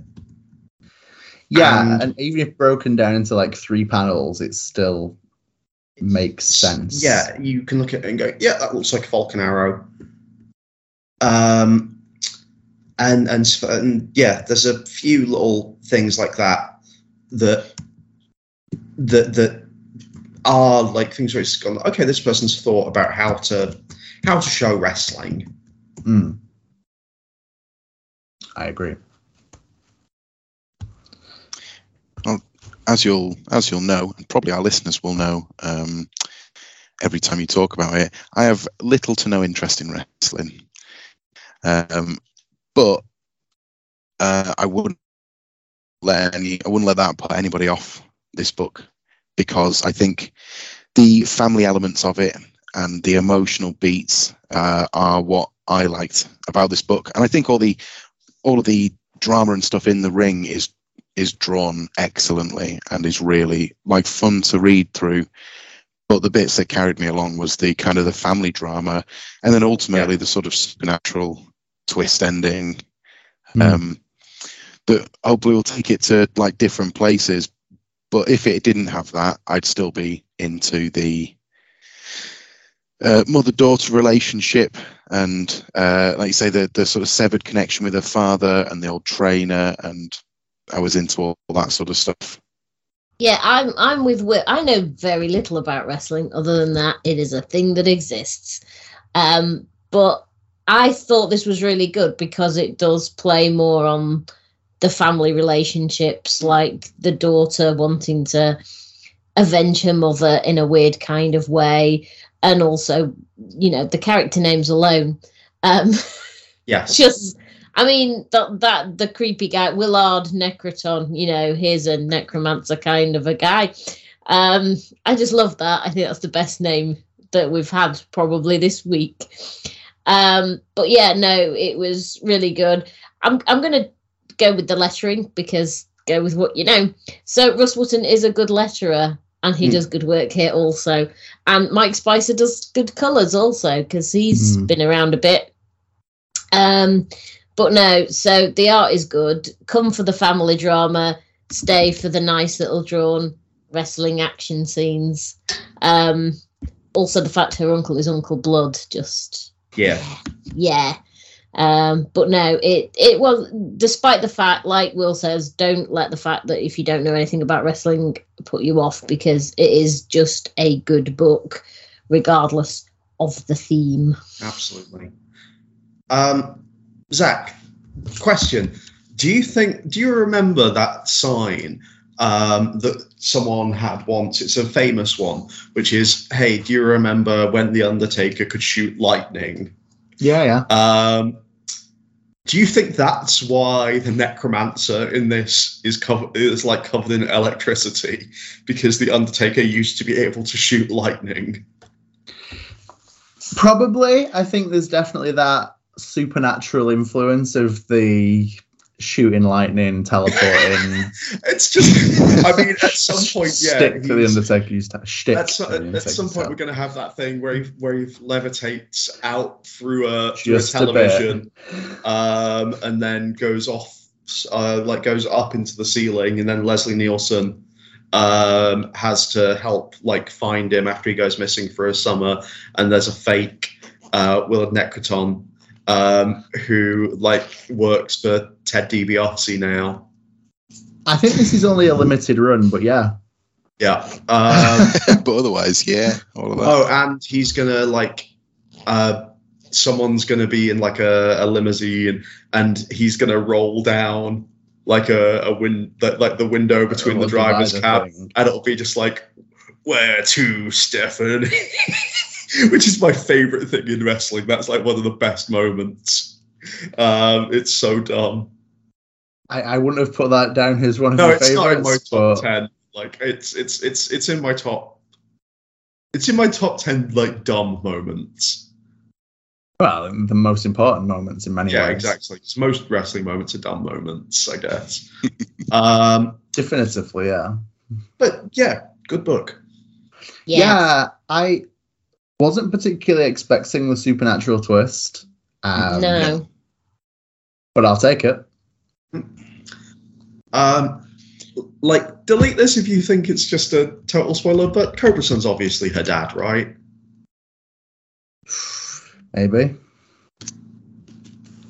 yeah, and- and even if broken down into like three panels, it still makes sense. Yeah, you can look at it and go, yeah, that looks like a falcon arrow. Um, and and, and yeah, there's a few little things like that that that that are like things where it's gone. Okay, this person's thought about how to how to show wrestling. Mm. I agree. Well, as you'll as you'll know and probably our listeners will know um every time you talk about it i have little to no interest in wrestling um but uh i wouldn't let any i wouldn't let that put anybody off this book because i think the family elements of it and the emotional beats uh, are what i liked about this book and i think all the all of the drama and stuff in the ring is is drawn excellently and is really like fun to read through. But the bits that carried me along was the kind of the family drama, and then ultimately the sort of supernatural twist ending. Mm. Um, that hopefully will take it to like different places. But if it didn't have that, I'd still be into the uh, mother-daughter relationship and, uh, like you say, the the sort of severed connection with her father and the old trainer and I was into all, all that sort of stuff. Yeah, I'm I'm with. I know very little about wrestling other than that it is a thing that exists. Um, but I thought this was really good because it does play more on the family relationships, like the daughter wanting to avenge her mother in a weird kind of way, and also, you know, the character names alone. Um, Yes. just I mean that that the creepy guy Willard Necroton, you know, here's a necromancer kind of a guy. Um, I just love that. I think that's the best name that we've had probably this week. Um, but yeah, no, it was really good. I'm I'm gonna go with the lettering because go with what you know. So Rus Wooton is a good letterer and he Hmm. does good work here also. And Mike Spicer does good colours also because he's Hmm. been around a bit. Um, but no, so the art is good. Come for the family drama, stay for the nice little drawn wrestling action scenes. Um, also, the fact her uncle is Uncle Blood, just Yeah. yeah. Um, but no, it it was despite the fact, like Will says, don't let the fact that if you don't know anything about wrestling put you off because it is just a good book, regardless of the theme. Absolutely. Um, Zach, question: Do you think? Do you remember that sign um, that someone had once? It's a famous one, which is, "Hey, do you remember when the Undertaker could shoot lightning?" Yeah, yeah. Um, do you think that's why the necromancer in this is covered is like covered in electricity because the Undertaker used to be able to shoot lightning? Probably. I think there's definitely that supernatural influence of the shooting lightning, teleporting. It's just, I mean, at some point, yeah. stick to the Undertaker used to shtick. At, some, at, some point, we're going to have that thing where he where he levitates out through a, through a Just a television, um, and then goes off, uh, like goes up into the ceiling, and then Leslie Nielsen um, has to help like find him after he goes missing for a summer, and there's a fake uh, Willard Necroton um, who like works for Ted DiBiase now. I think this is only a limited run, but yeah. Yeah. Um, but otherwise, yeah, all of that. Oh, and he's gonna like, uh, someone's gonna be in like a, a limousine, and he's gonna roll down like a, a win like, like the window between the driver's divider cab, thing. and it'll be just like where to, Stephanie, which is my favorite thing in wrestling. That's like one of the best moments. Um, it's so dumb. I, I wouldn't have put that down as one of No, my it's not in my favorites, top but ten. Like it's it's it's it's in my top. It's in my top ten like dumb moments. well, the most important moments in many yeah, ways. exactly. It's most wrestling moments are dumb moments, I guess. um, Definitively, yeah. but yeah, good book. Yeah. Yeah, I wasn't particularly expecting the supernatural twist. Um, no. But I'll take it. Um, like, delete this if you think it's just a total spoiler. But Cobra Sun's obviously her dad, right? Maybe.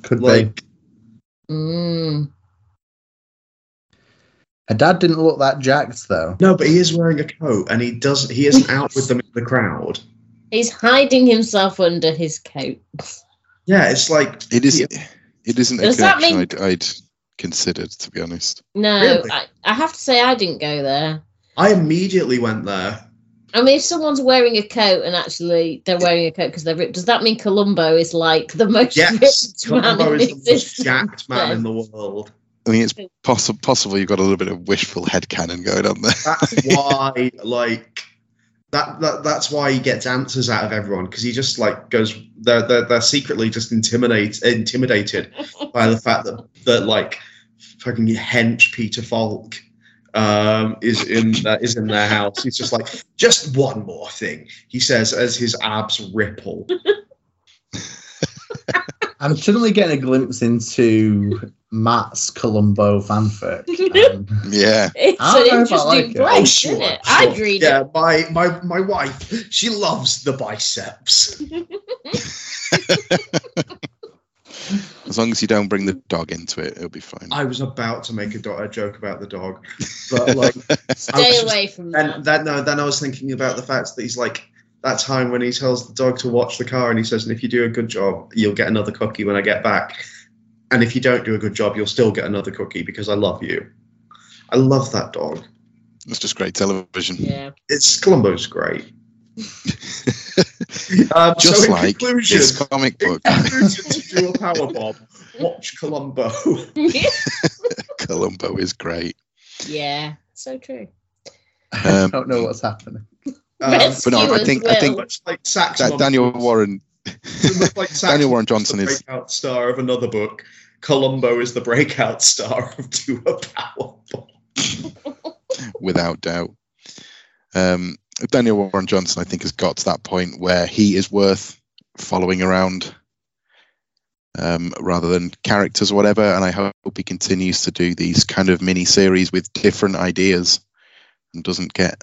Could be. Like, Mm. Her dad didn't look that jacked, though. no, but he is wearing a coat, and he does. He isn't out with them in the crowd. He's hiding himself under his coat. Yeah, it's like It isn't. It isn't a Does that connection mean- I'd, I'd considered, to be honest. No, Really? I, I have to say I didn't go there. I immediately went there. I mean, if someone's wearing a coat and actually they're wearing a coat because they're ripped, does that mean Columbo is like the most Yes, ripped man Columbo in is the most jacked man in the world. I mean, it's possi- possible you've got a little bit of wishful headcanon going on there. That's why, like, that, that that's why he gets answers out of everyone because he just like goes. They're, they're they're secretly just intimidate intimidated by the fact that that like fucking hench Peter Falk um, is in uh, is in their house. He's just like, just one more thing, he says as his abs ripple. I'm suddenly getting a glimpse into Matt's Columbo fanfic. Um, Yeah. It's an don't know if I interesting like it. place, Oh, isn't sure. I'd read yeah, it. my my my wife, she loves the biceps. As long as you don't bring the dog into it, it'll be fine. I was about to make a, do- a joke about the dog, but like Stay just- away from then that. then no, then I was thinking about the fact that he's like that time when he tells the dog to watch the car and he says, and if you do a good job, you'll get another cookie when I get back. And if you don't do a good job, you'll still get another cookie because I love you. I love that dog. It's just great television. Yeah. It's Columbo's great. Um, Just so like conclusion, this comic book, conclusion to do a power bomb, watch Columbo. Columbo is great. yeah. So true. I Um, don't know what's happening. Um, but no, I think- I think- much like Sax Da- Daniel Warren. Like Sax Daniel Warren Monsters, Johnson the is breakout star of another book. Columbo is the breakout star of Do a Power Bomb. without doubt. Um, Daniel Warren Johnson, I think, has got to that point where he is worth following around um, rather than characters or whatever. And I hope he continues to do these kind of mini series with different ideas and doesn't get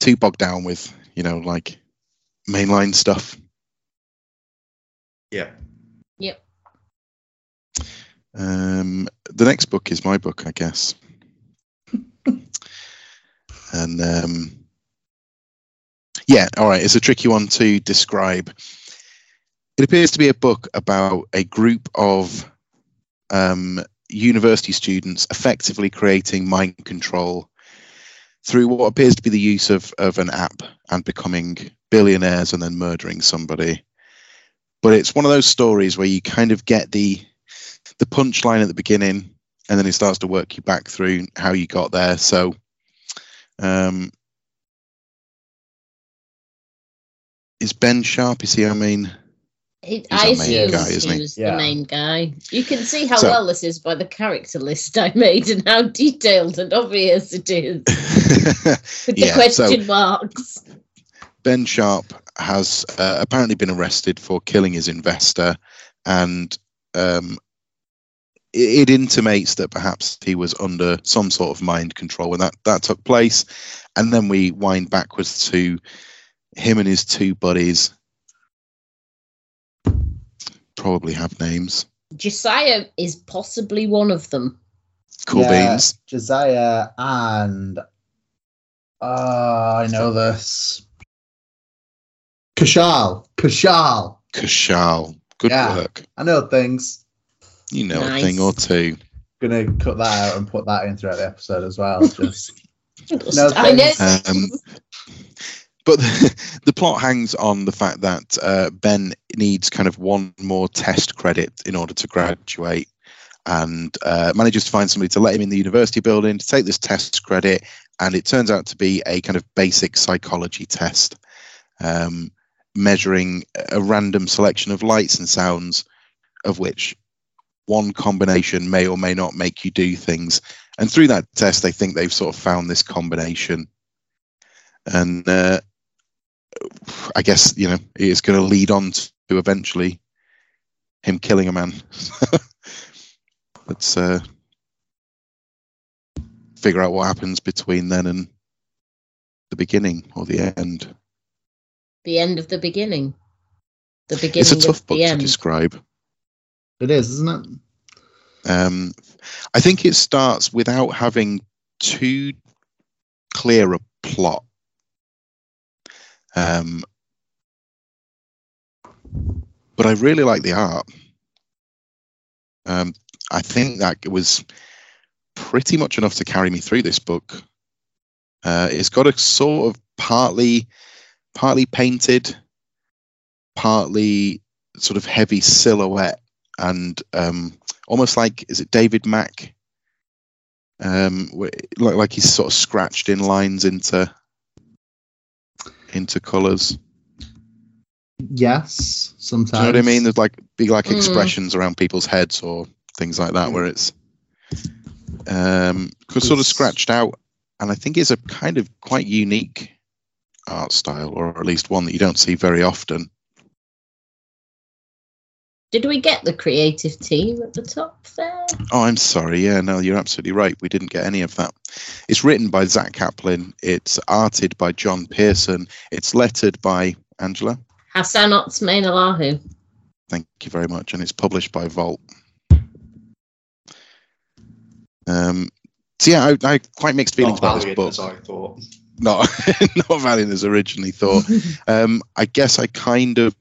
too bogged down with, you know, like mainline stuff. Yeah. Yep. Um, the next book is my book, I guess. and um, yeah, all right, it's a tricky one to describe. It appears to be a book about a group of um, university students effectively creating mind control through what appears to be the use of, of an app and becoming billionaires and then murdering somebody. But it's one of those stories where you kind of get the the punchline at the beginning and then it starts to work you back through how you got there. So um is Ben Sharp, is he I mean He, our I main assume guy, isn't he he? was Yeah. the main guy. You can see how So- well this is by the character list I made and how detailed and obvious it is with the Yeah, so- question marks. Ben Sharp has uh, apparently been arrested for killing his investor, and um, it, it intimates that perhaps he was under some sort of mind control when that, that took place. And then we wind backwards to him and his two buddies. Probably have names. Josiah is possibly one of them. Cool Yeah. beans. Josiah and uh, I know this. Kashal. Kashal. Kashal. Good Yeah. work. I know things. You know Nice. a thing or two. gonna cut that out and put that in throughout the episode as well. Just No, I know. thanks. Um, but the, the plot hangs on the fact that uh, Ben needs kind of one more test credit in order to graduate and uh, manages to find somebody to let him in the university building to take this test credit. And it turns out to be a kind of basic psychology test, um, measuring a random selection of lights and sounds, of which one combination may or may not make you do things. And through that test, they think they've sort of found this combination and uh, I guess you know it's going to lead on to eventually him killing a man. Let's uh, figure out what happens between then and the beginning or the end. the end of the beginning. The beginning It's a tough book to end. describe. it is, isn't it? Um, I think it starts without having too clear a plot. Um, but I really like the art. Um, I think that it was pretty much enough to carry me through this book. Uh, it's got a sort of partly, partly painted, partly sort of heavy silhouette, and um, almost like is it David Mack? Um, like like he's sort of scratched in lines into into colours. Yes, sometimes. Do you know what I mean? There's like big like Mm. expressions around people's heads or things like that, where it's um, sort of scratched out, and I think it's a kind of quite unique art style, or at least one that you don't see very often. Did we get the creative team at the top there? Oh, I'm sorry. Yeah, no, you're absolutely right. We didn't get any of that. It's written by Zack Kaplan. It's arted by John Pearson. It's lettered by Angela. Hassan Otsmane-Elhaou. Thank you very much. And it's published by Vault. Um, so yeah, I, I quite mixed feelings Not about this valiant book. as I thought. Not not valiant as originally thought. um, I guess I kind of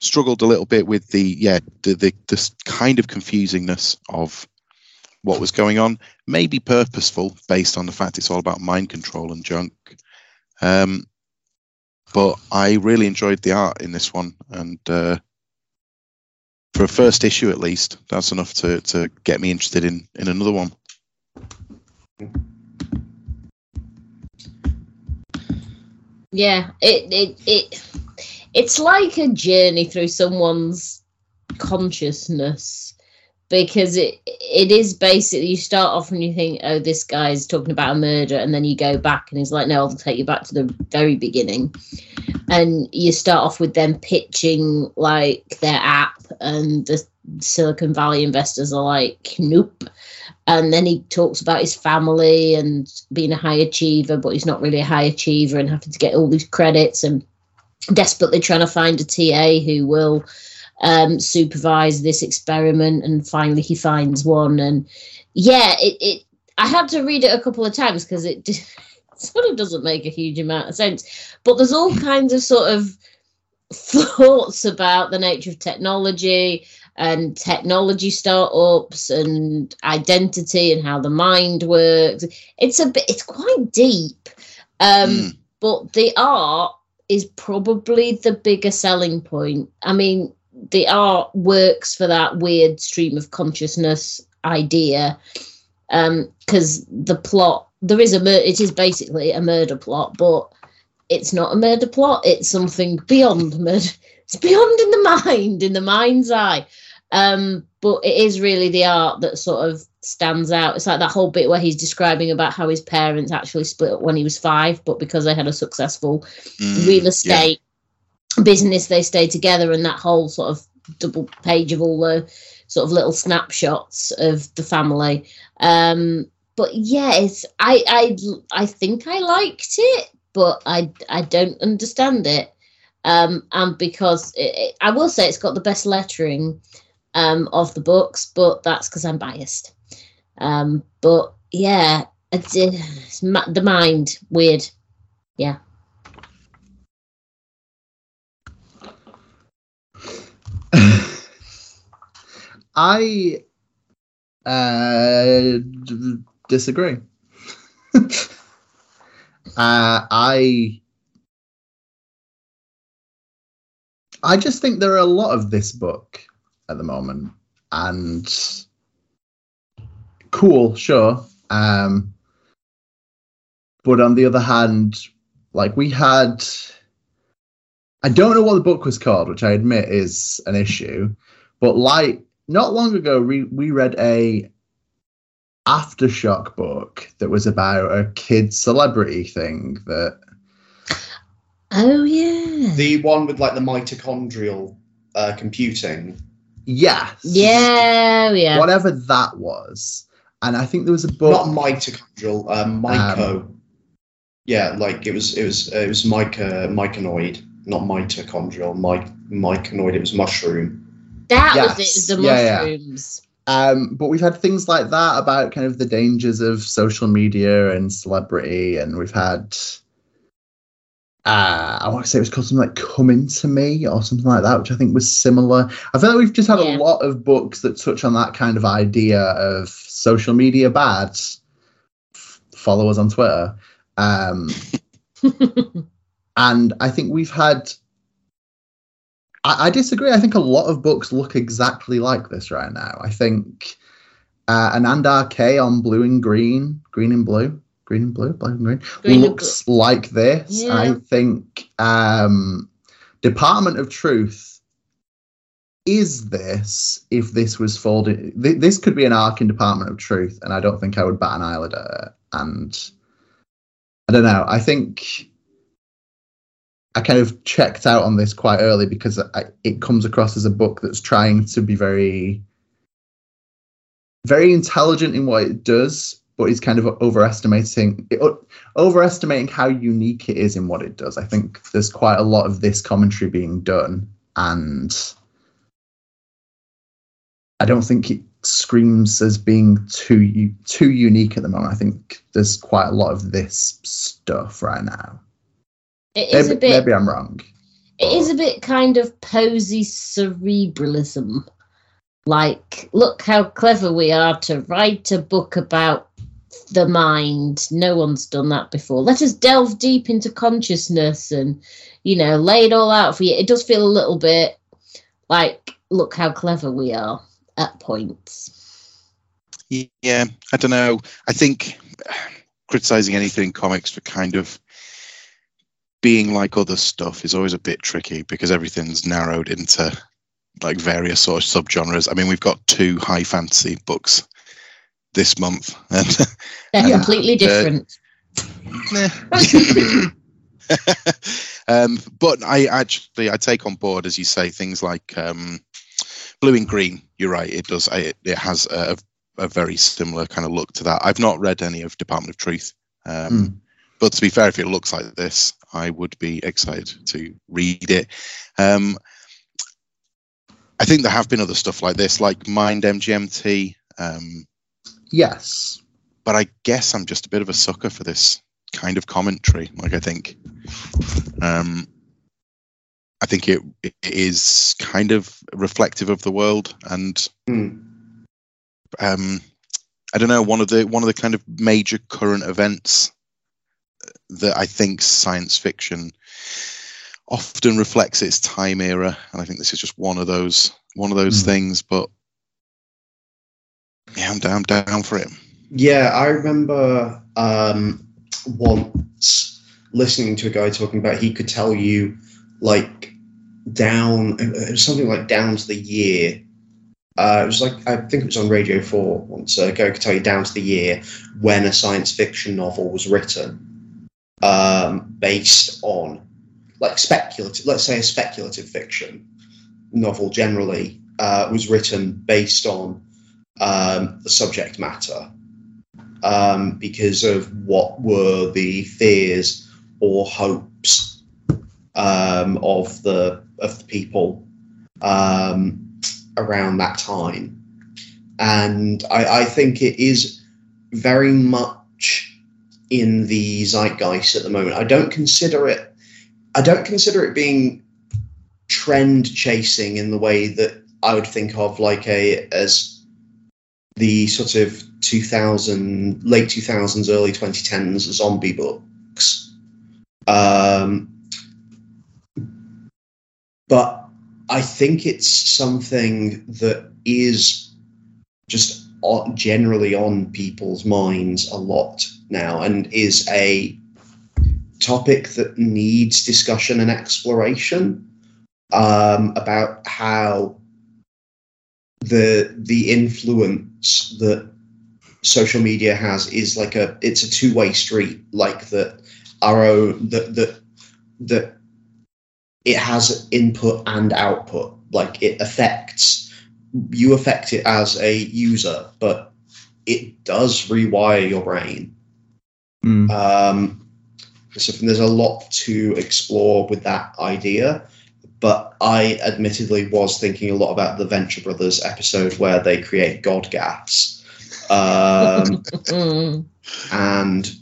struggled a little bit with the yeah the, the this kind of confusingness of what was going on. Maybe purposeful based on the fact it's all about mind control and junk. Um, but I really enjoyed the art in this one, and uh, for a first issue at least, that's enough to to get me interested in in another one. Yeah, it it it it's like a journey through someone's consciousness because it it is basically you start off and you think, oh, this guy's talking about a murder, and then you go back and he's like, no, I'll take you back to the very beginning, and you start off with them pitching like their app, and the Silicon Valley investors are like, nope. And then he talks about his family and being a high achiever, but he's not really a high achiever and having to get all these credits and desperately trying to find a TA who will um, supervise this experiment. And finally, he finds one. And yeah, it, it I had to read it a couple of times because it sort of doesn't make a huge amount of sense. But there's all kinds of sort of thoughts about the nature of technology and technology startups and identity and how the mind works. It's a bit, it's quite deep. Um, Mm. but the art is probably the bigger selling point. I mean, the art works for that weird stream of consciousness idea um, because the plot there is a it is basically a murder plot, but it's not a murder plot. It's something beyond murder. It's beyond in the mind, in the mind's eye. Um, but it is really the art that sort of stands out. It's like that whole bit where he's describing about how his parents actually split up when he was five, but because they had a successful Mm, real yeah. estate business, they stayed together, and that whole sort of double page of all the sort of little snapshots of the family. Um, but yeah, it's I I I think I liked it, but I I don't understand it. Um, and because it, it, I will say it's got the best lettering um, of the books, but that's because I'm biased. Um, but yeah, it's, it's ma- the mind weird. Yeah. I Uh, d- disagree. uh, I I just think there are a lot of this book at the moment, and cool, sure. Um, but on the other hand, like we had, I don't know what the book was called, which I admit is an issue. But like not long ago, we we read a aftershock book that was about a kid celebrity thing that Oh yeah. The one with like the mitochondrial uh, computing. Yes yeah, yeah. whatever that was and i think there was a book Not mitochondrial, uh, myco. yeah, like it was it was it was mica myconoid, not mitochondrial, my myconoid. It was mushroom. that Yes, was it. The yeah, yeah. mushrooms. Um, but we've had things like that about kind of the dangers of social media and celebrity, and we've had uh, I want to say it was called something like "Coming to Me" or something like that, which I think was similar. I feel like we've just had Yeah. a lot of books that touch on that kind of idea of social media bad. F- Follow us on Twitter, um, and I think we've had. I, I disagree. I think a lot of books look exactly like this right now. I think uh, Anand RK on blue and green, green and blue, green and blue, black and green, Green and looks like this. Yeah. I think um, Department of Truth is this if this was folded. Th- this could be an arc in Department of Truth, and I don't think I would bat an eyelid at it. And I don't know. I think I kind of checked out on this quite early because I, it comes across as a book that's trying to be very, very intelligent in what it does, but is kind of overestimating overestimating how unique it is in what it does. I think there's quite a lot of this commentary being done, and I don't think it screams as being too too unique at the moment. I think there's quite a lot of this stuff right now. It is Maybe, a bit. maybe I'm wrong. It is a bit kind of posy cerebralism. Like, look how clever we are to write a book about the mind. No one's done that before. Let us delve deep into consciousness and, you know, lay it all out for you. It does feel a little bit like, look how clever we are at points. Yeah, I don't know. I think criticizing anything in comics for kind of being like other stuff is always a bit tricky because everything's narrowed into like various sort of subgenres. I mean, we've got two high fantasy books this month, and They're Yeah. completely different. um, but I actually I take on board, as you say, things like um, blue and green. You're right; it does. It, it has a, a very similar kind of look to that. I've not read any of Department of Truth, um, Mm. but to be fair, if it looks like this, I would be excited to read it. Um, I think there have been other stuff like this, like Mind MGMT. Um, yes. but I guess I'm just a bit of a sucker for this kind of commentary. Like I think, um, I think it, it is kind of reflective of the world, and Hmm. um, I don't know one of the one of the kind of major current events that I think science fiction often reflects its time era, and I think this is just one of those one of those Hmm. things. But yeah, I'm down down for it. Yeah, I remember um, once listening to a guy talking about he could tell you like down it was something like down to the year. Uh, it was like I think it was on Radio Four once. A guy could tell you down to the year when a science fiction novel was written, um, based on like speculative. Let's say a speculative fiction novel generally uh, was written based on um, the subject matter um, because of what were the fears or hopes um, of the of the people um, around that time, and I, I think it is very much in the zeitgeist at the moment. I don't consider it. I don't consider it being trend chasing in the way that I would think of like a as the sort of 2000 late 2000s early 2010s zombie books. Um, but i think it's something that is just generally on people's minds a lot now and is a topic that needs discussion and exploration um, about how the the influence that social media has is like a it's a two way street like that our own that that that it has input and output like it affects you affect it as a user but it does rewire your brain Mm. um, so there's a lot to explore with that idea. But I admittedly was thinking a lot about the Venture Brothers episode where they create God gas um, and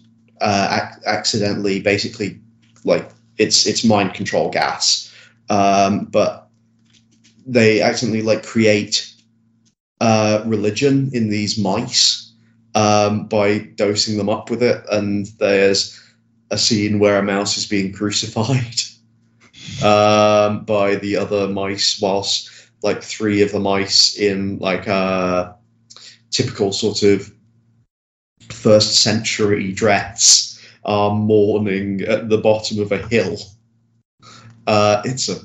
uh, ac- accidentally, basically, like it's it's mind control gas. Um, but they accidentally like create uh, religion in these mice um, by dosing them up with it, and there's a scene where a mouse is being crucified um, by the other mice, whilst like three of the mice in like a typical sort of first century dress are mourning at the bottom of a hill. Uh, it's a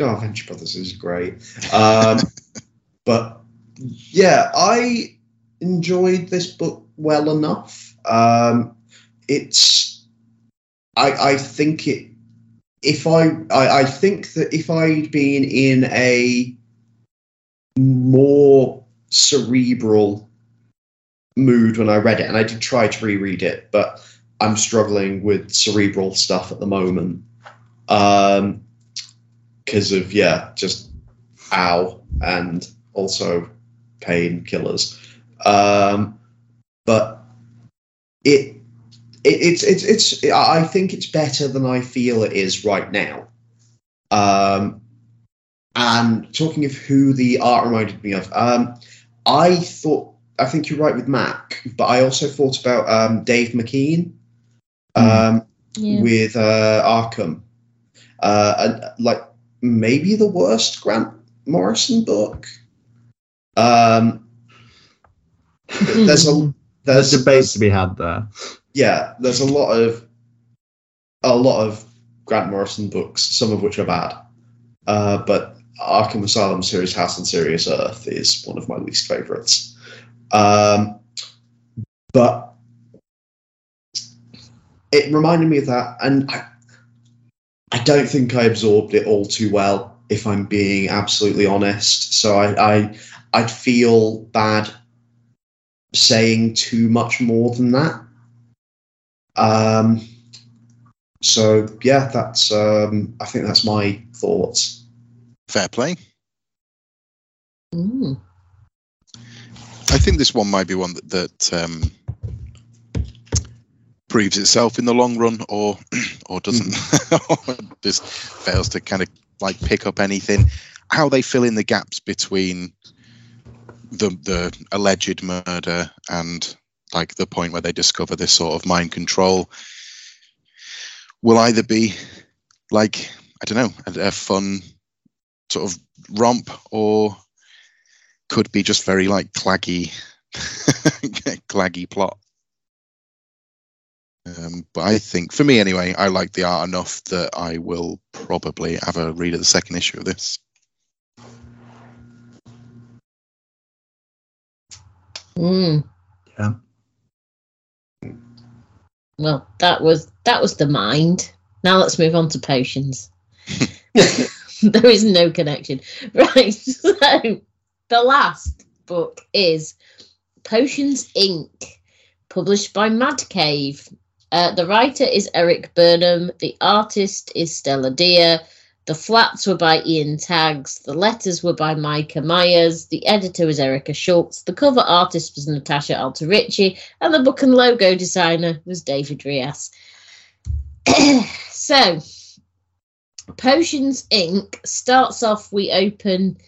oh, Venture Brothers is great, um, but yeah, I enjoyed this book well enough. Um, it's I I think it if I, I I think that if I'd been in a more cerebral mood when I read it, and I did try to reread it, but I'm struggling with cerebral stuff at the moment um, because of yeah, just ow, and also painkillers. Um, but it, it it's it's it's I think it's better than I feel it is right now. Um, and talking of who the art reminded me of, um, I thought I think you're right with Mac, but I also thought about um, Dave McKean um, Yeah. with uh, Arkham, uh, and like maybe the worst Grant Morrison book. Um, there's a There's there's debates to be had there. Yeah, there's a lot of a lot of Grant Morrison books, some of which are bad. Uh, but Arkham Asylum Serious House on Serious Earth is one of my least favorites. Um, but it reminded me of that, and I, I don't think I absorbed it all too well, if I'm being absolutely honest. So I, I I'd feel bad saying too much more than that. Um, so yeah, that's um, I think that's my thoughts. Fair play. Mm. I think this one might be one that, that um, proves itself in the long run, or or doesn't, or just fails to kind of like pick up anything. How they fill in the gaps between the the alleged murder and like the point where they discover this sort of mind control will either be like I don't know a, a fun sort of romp or could be just very like claggy claggy plot um, but I think for me anyway I like the art enough that I will probably have a read of the second issue of this Mm. Yeah. Well, that was that was the mind. Now let's move on to potions. there is no connection. Right. So the last book is Potions Inc., published by Mad Cave. Uh, the writer is Erik Burnham. The artist is Stella Deer. The flats were by Ian Taggs. The letters were by Micah Myers. The editor was Erica Schultz. The cover artist was Natasha Alterici. And the book and logo designer was David Rias. so, Potions Inc. starts off, we open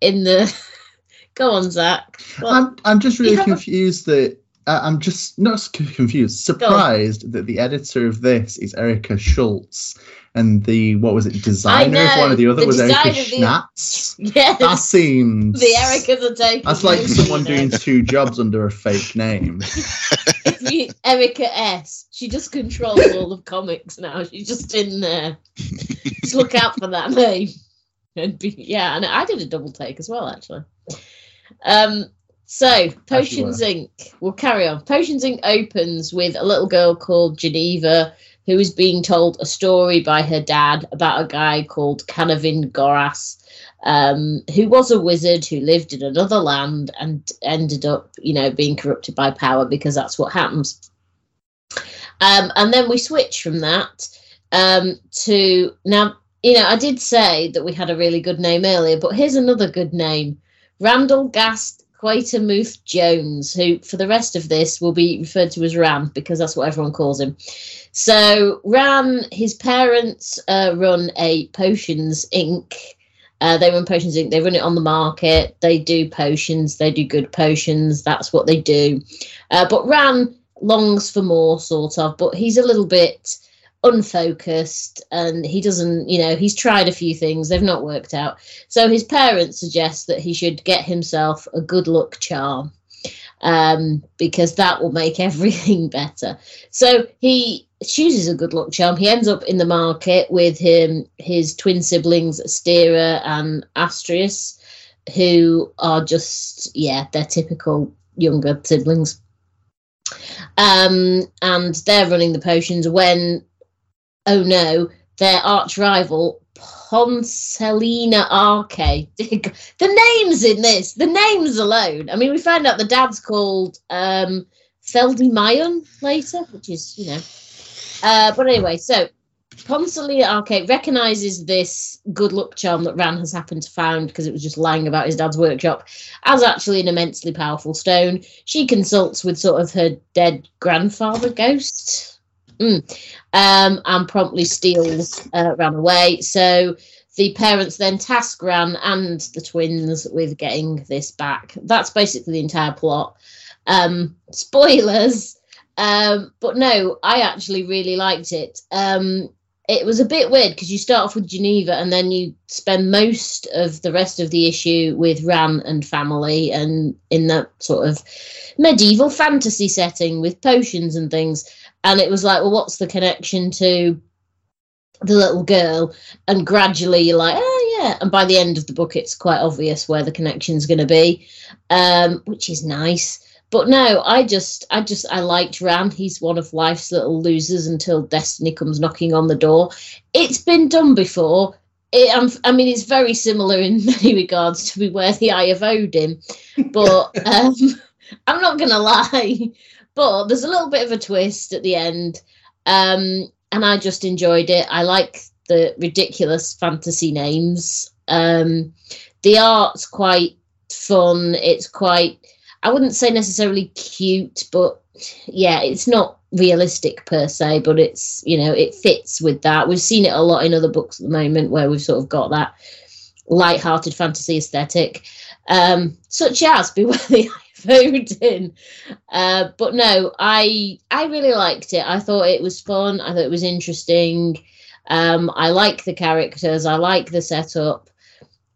in the Go on, Zach. I'm I'm just really have a- confused that I'm just not confused, surprised that the editor of this is Erica Schultz and the what was it designer of one of the other the was Erica designer of the- Schnatz. That seems the Erica's are taking. That's like someone doing two jobs under a fake name. You- Erica S. She just controls all of comics now. She's just in there. just look out for that name. And be, yeah, and I did a double take as well, actually. Um, so Potions. Inc. We'll carry on. Potions Inc. opens with a little girl called Geneva who is being told a story by her dad about a guy called Canavin Goras. Um, who was a wizard who lived in another land and ended up, you know, being corrupted by power because that's what happens. Um, and then we switch from that um, to now, you know, I did say that we had a really good name earlier, but here's another good name Randall Gast Quatermouth Jones, who for the rest of this will be referred to as Ran because that's what everyone calls him. So, Ran, his parents uh, run a Potions Inc. Uh, they run Potions Inc. They run it on the market. They do potions. They do good potions. That's what they do. Uh, but Ran longs for more, sort of. But he's a little bit unfocused and he doesn't, you know, he's tried a few things. They've not worked out. So his parents suggest that he should get himself a good luck charm um, because that will make everything better. So he chooses a good luck charm. He ends up in the market with him, his twin siblings, Astera and Astrius, who are just, yeah, they're typical younger siblings. Um, and they're running the potions when, oh no, their arch rival, Poncelina Arche. the names in this, the names alone. I mean, we find out the dad's called um, Feldy Mayon later, which is, you know. Uh, but anyway, so Poncelina Arche recognizes this good luck charm that Ran has happened to found because it was just lying about his dad's workshop as actually an immensely powerful stone. She consults with sort of her dead grandfather ghost. Mm. Um, and promptly steals uh, Ran away. So the parents then task Ran and the twins with getting this back. That's basically the entire plot. Um, spoilers, um, but no, I actually really liked it. Um, it was a bit weird because you start off with Geneva and then you spend most of the rest of the issue with Ran and family and in that sort of medieval fantasy setting with potions and things. And it was like, well, what's the connection to the little girl? And gradually you're like, oh, yeah. And by the end of the book, it's quite obvious where the connection's going to be, um, which is nice. But no, I just, I just, I liked Ran. He's one of life's little losers until destiny comes knocking on the door. It's been done before. It, I mean, it's very similar in many regards to Beware the Eye of Odin, but um, I'm not going to lie. But there's a little bit of a twist at the end, um, and I just enjoyed it. I like the ridiculous fantasy names. Um, the art's quite fun. It's quite I wouldn't say necessarily cute, but yeah, it's not realistic per se, but it's you know it fits with that. We've seen it a lot in other books at the moment where we've sort of got that light-hearted fantasy aesthetic, um, such as Beware the Of Uh, but no, I I really liked it. I thought it was fun. I thought it was interesting. Um, I like the characters. I like the setup.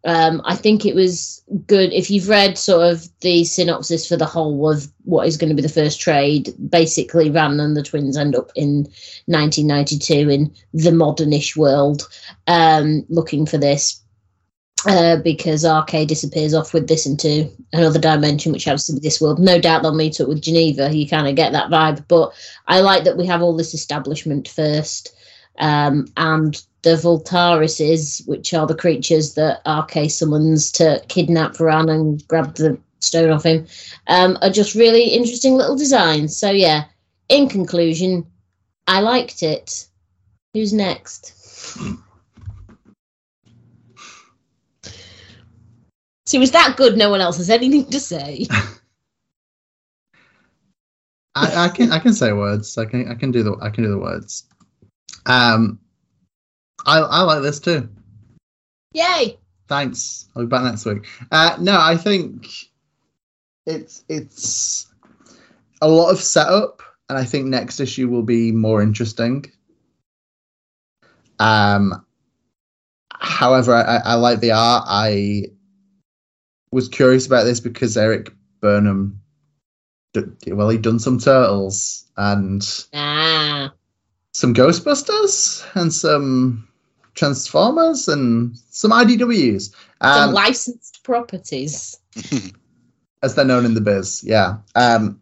Um, I think it was good. If you've read sort of the synopsis for the whole of what is going to be the first trade, basically Ran and the twins end up in 1992 in the modernish world um, looking for this. Uh, because Arcade disappears off with this into another dimension, which happens to be this world. No doubt they'll meet up with Geneva. You kind of get that vibe. But I like that we have all this establishment first. Um, and the Voltarises, which are the creatures that Arcade summons to kidnap Varan and grab the stone off him, um, are just really interesting little designs. So, yeah, in conclusion, I liked it. Who's next? It was that good, no one else has anything to say. I, I can I can say words. I can I can do the I can do the words. Um, I I like this too. Yay! Thanks. I'll be back next week. Uh, no, I think it's it's a lot of setup, and I think next issue will be more interesting. Um, however, I, I like the art. I was curious about this because Erik Burnham, well, he'd done some turtles and Ah, some Ghostbusters and some Transformers and some IDWs. some Um, licensed properties. as they're known in the biz. Yeah. Um,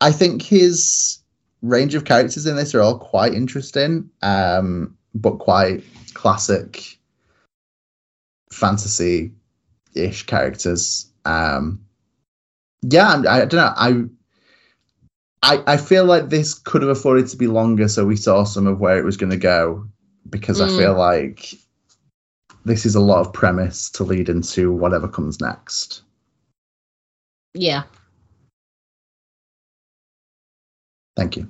I think his range of characters in this are all quite interesting, um, but quite classic fantasy ish characters. Um, yeah, I, I don't know. I, I I feel like this could have afforded to be longer, so we saw some of where it was going to go, because I Mm. feel like this is a lot of premise to lead into whatever comes next. Yeah. Thank you.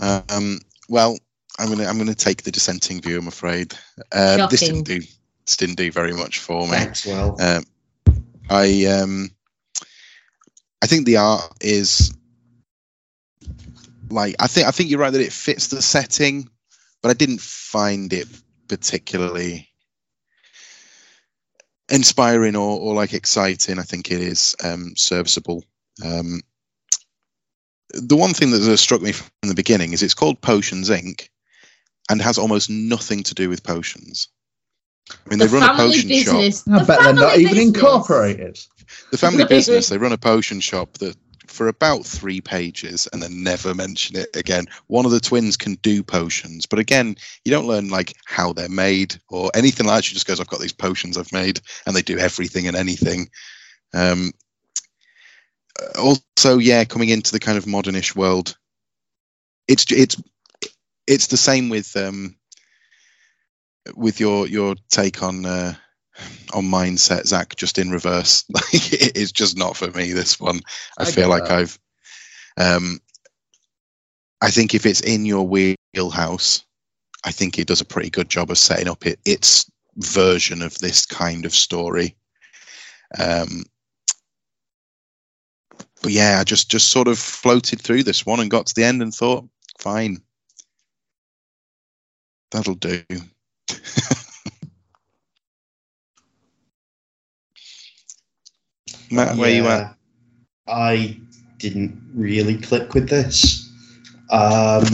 Um, well, I'm gonna I'm gonna take the dissenting view. I'm afraid uh, this Shocking. didn't do this didn't do very much for me. Thanks, well. Um, I um, I think the art is like I think I think you're right that it fits the setting, but I didn't find it particularly inspiring or, or like exciting. I think it is um, serviceable. Um, the one thing that struck me from the beginning is it's called Potions Inc. and has almost nothing to do with potions. I mean, the they run a family potion shop. I the bet they're not family even business. incorporated. the family business they run a potion shop that for about three pages and then never mention it again one of the twins can do potions but again you don't learn like how they're made or anything like that she just goes i've got these potions i've made and they do everything and anything um also yeah coming into the kind of modernish world it's it's it's the same with um with your your take on uh on mindset, Zach, just in reverse. Like it is just not for me. This one, I, I feel like that. I've. Um, I think if it's in your wheelhouse, I think it does a pretty good job of setting up it its version of this kind of story. Um, but yeah, I just just sort of floated through this one and got to the end and thought, fine, that'll do. Matt, where you at? I didn't really click with this. Um,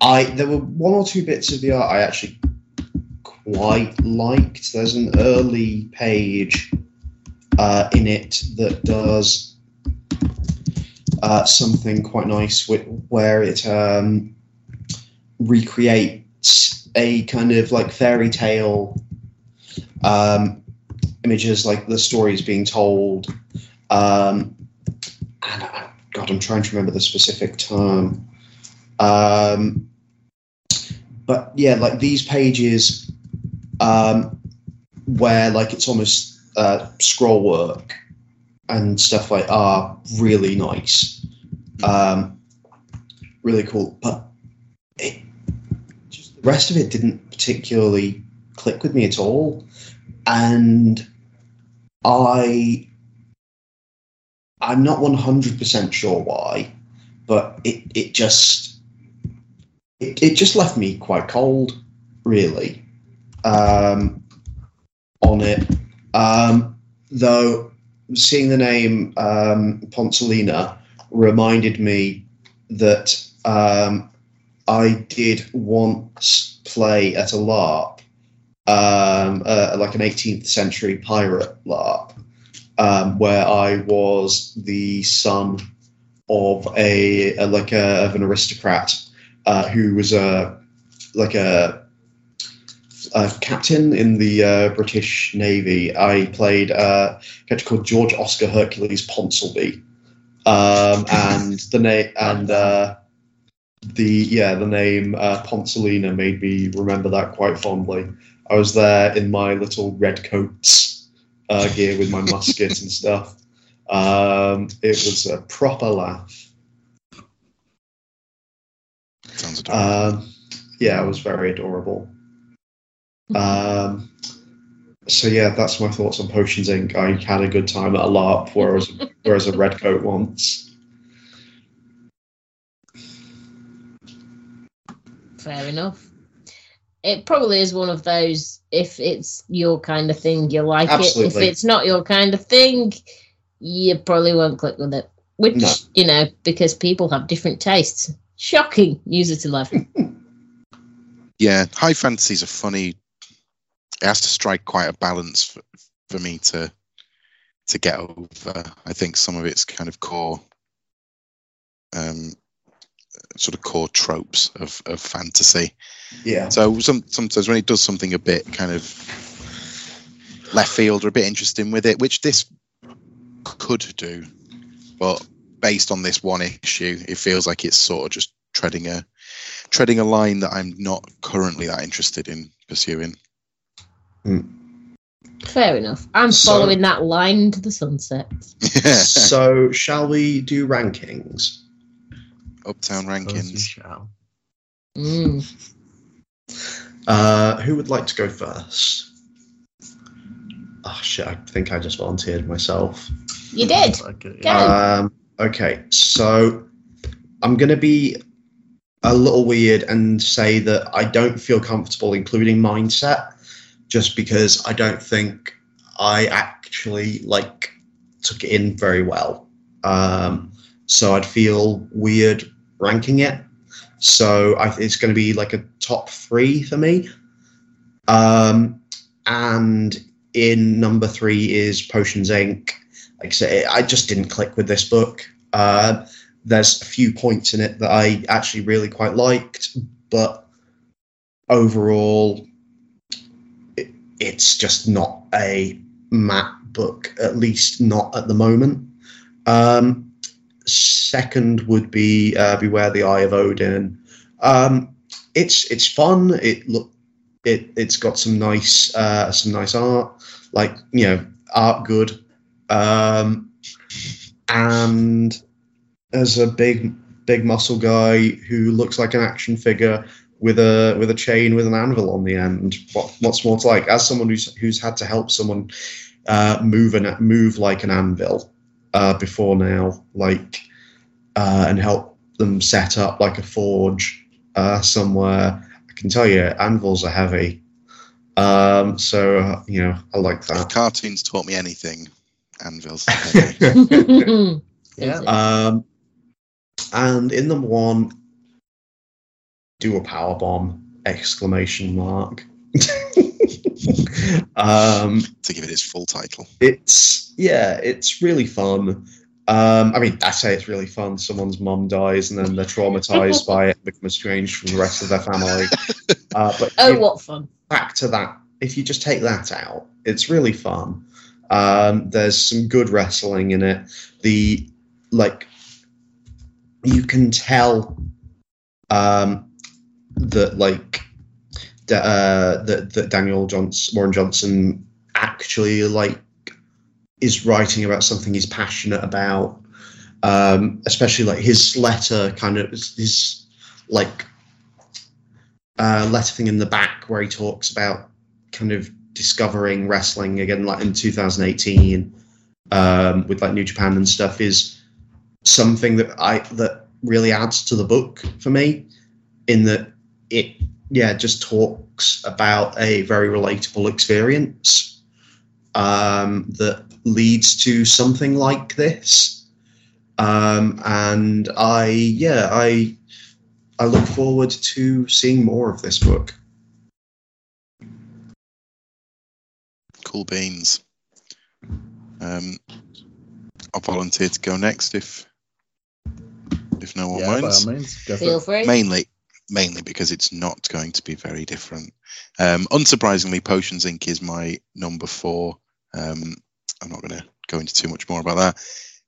I there were one or two bits of the art I actually quite liked. There's an early page uh, in it that does uh, something quite nice with, where it um, recreates a kind of like fairy tale um, images, like the stories being told. Um, and I, God, I'm trying to remember the specific term. Um, but yeah, like these pages um, where like it's almost uh, scroll work and stuff like are really nice, um, really cool. But rest of it didn't particularly click with me at all, and I I'm not 100% sure why, but it, it just it, it just left me quite cold, really, um, on it. Um, though seeing the name um, Ponsolina reminded me that um, I did once play at a LARP, um, uh, like an 18th century pirate LARP um, where I was the son of a, a like a of an aristocrat uh, who was a like a, a captain in the uh, British Navy. I played uh, a character called George Oscar Hercules Ponsonby, um, and the name and uh, the yeah the name uh, Ponsolina made me remember that quite fondly. I was there in my little red coats uh, gear with my musket and stuff. Um, it was a proper laugh. Sounds adorable. Um, yeah, it was very adorable. Um, so yeah, that's my thoughts on Potions Inc. I had a good time at a LARP, whereas whereas a red coat once. Fair enough. It probably is one of those. If it's your kind of thing, you like it. If it's not your kind of thing, you probably won't click with it. Which No. you know, because people have different tastes. Shocking. User to eleven. Yeah, high fantasy's a funny. It has to strike quite a balance for, for me to to get over. I think some of its kind of core, um, sort of core tropes of, of fantasy. Yeah, So some sometimes when he does something a bit kind of left field or a bit interesting with it, which this could do, but based on this one issue, it feels like it's sort of just treading a treading a line that I'm not currently that interested in pursuing. Hmm. Fair enough. I'm So- following that line to the sunset. so shall we do rankings? Uptown rankings. shall. Mm. Uh, who would like to go first? Oh shit! I think I just volunteered myself. You did. Like Go. Um, okay, so I'm going to be a little weird and say that I don't feel comfortable including mindset, just because I don't think I actually like took it in very well. Um, so I'd feel weird ranking it. So I, it's going to be like a top three for me. Um, and in number three is Potions Inc like I say, I just didn't click with this book. Uh, there's a few points in it that I actually really quite liked, but overall, it, it's just not a Matt book, at least not at the moment. Um, second would be uh, Beware the Eye of Odin. Um, it's it's fun. It look it it's got some nice uh, some nice art, like you know art good um, and as a big big muscle guy who looks like an action figure with a with a chain with an anvil on the end. What what's more to like? As someone who's who's had to help someone uh, move an move like an anvil uh, before now, like uh, and help them set up like a forge uh, somewhere. I can tell you, anvils are heavy. Um, so uh, you know, I like If that. cartoons taught me anything, anvils. Yeah. Um, and in number one, do a power bomb! Exclamation mark. um, to give it its full title. it's yeah, it's really fun. Um, I mean, I say it's really fun. Someone's mum dies, and then they're traumatized by it, become estranged from the rest of their family. Uh, but oh, if- what fun. back to that, if you just take that out, it's really fun. Um, there's some good wrestling in it. The like, you can tell um, that like da- uh, that that Daniel Johnson, Warren Johnson, actually like is writing about something he's passionate about. Um, especially like his letter, kind of his like uh, letter thing in the back where he talks about kind of discovering wrestling again, like in 2018 um, with like New Japan and stuff, is something that I that really adds to the book for me. In that it, yeah, just talks about a very relatable experience um, that leads to something like this. Um, and I, yeah, I I look forward to seeing more of this book. Cool beans. Um, I'll volunteer to go next if if no one yeah, by minds. all means. Go for Feel it. free. Mainly, mainly because it's not going to be very different. Um, unsurprisingly, Potions Inc. is my number four. Um, I'm not going to go into too much more about that.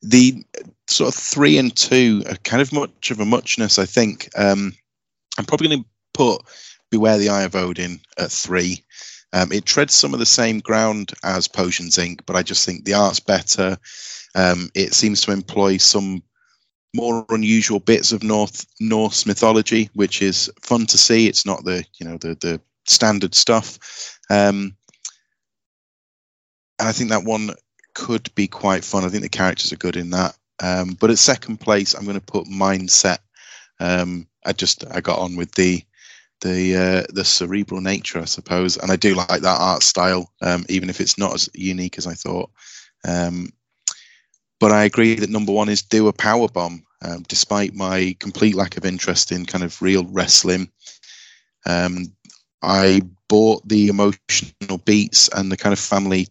The sort of three and two are kind of much of a muchness, I think. Um, I'm probably going to put Beware the Eye of Odin at three. Um, it treads some of the same ground as Potions Inc., but I just think the art's better. Um, it seems to employ some more unusual bits of North Norse mythology, which is fun to see. It's not the you know the the standard stuff. Um, and I think that one could be quite fun. I think the characters are good in that. Um, but at second place, I'm going to put Mindset. Um, I just I got on with the the uh, the cerebral nature, I suppose, and I do like that art style, um, even if it's not as unique as I thought. Um, but I agree that number one is do a power bomb. Um, despite my complete lack of interest in kind of real wrestling, um, I bought the emotional beats and the kind of family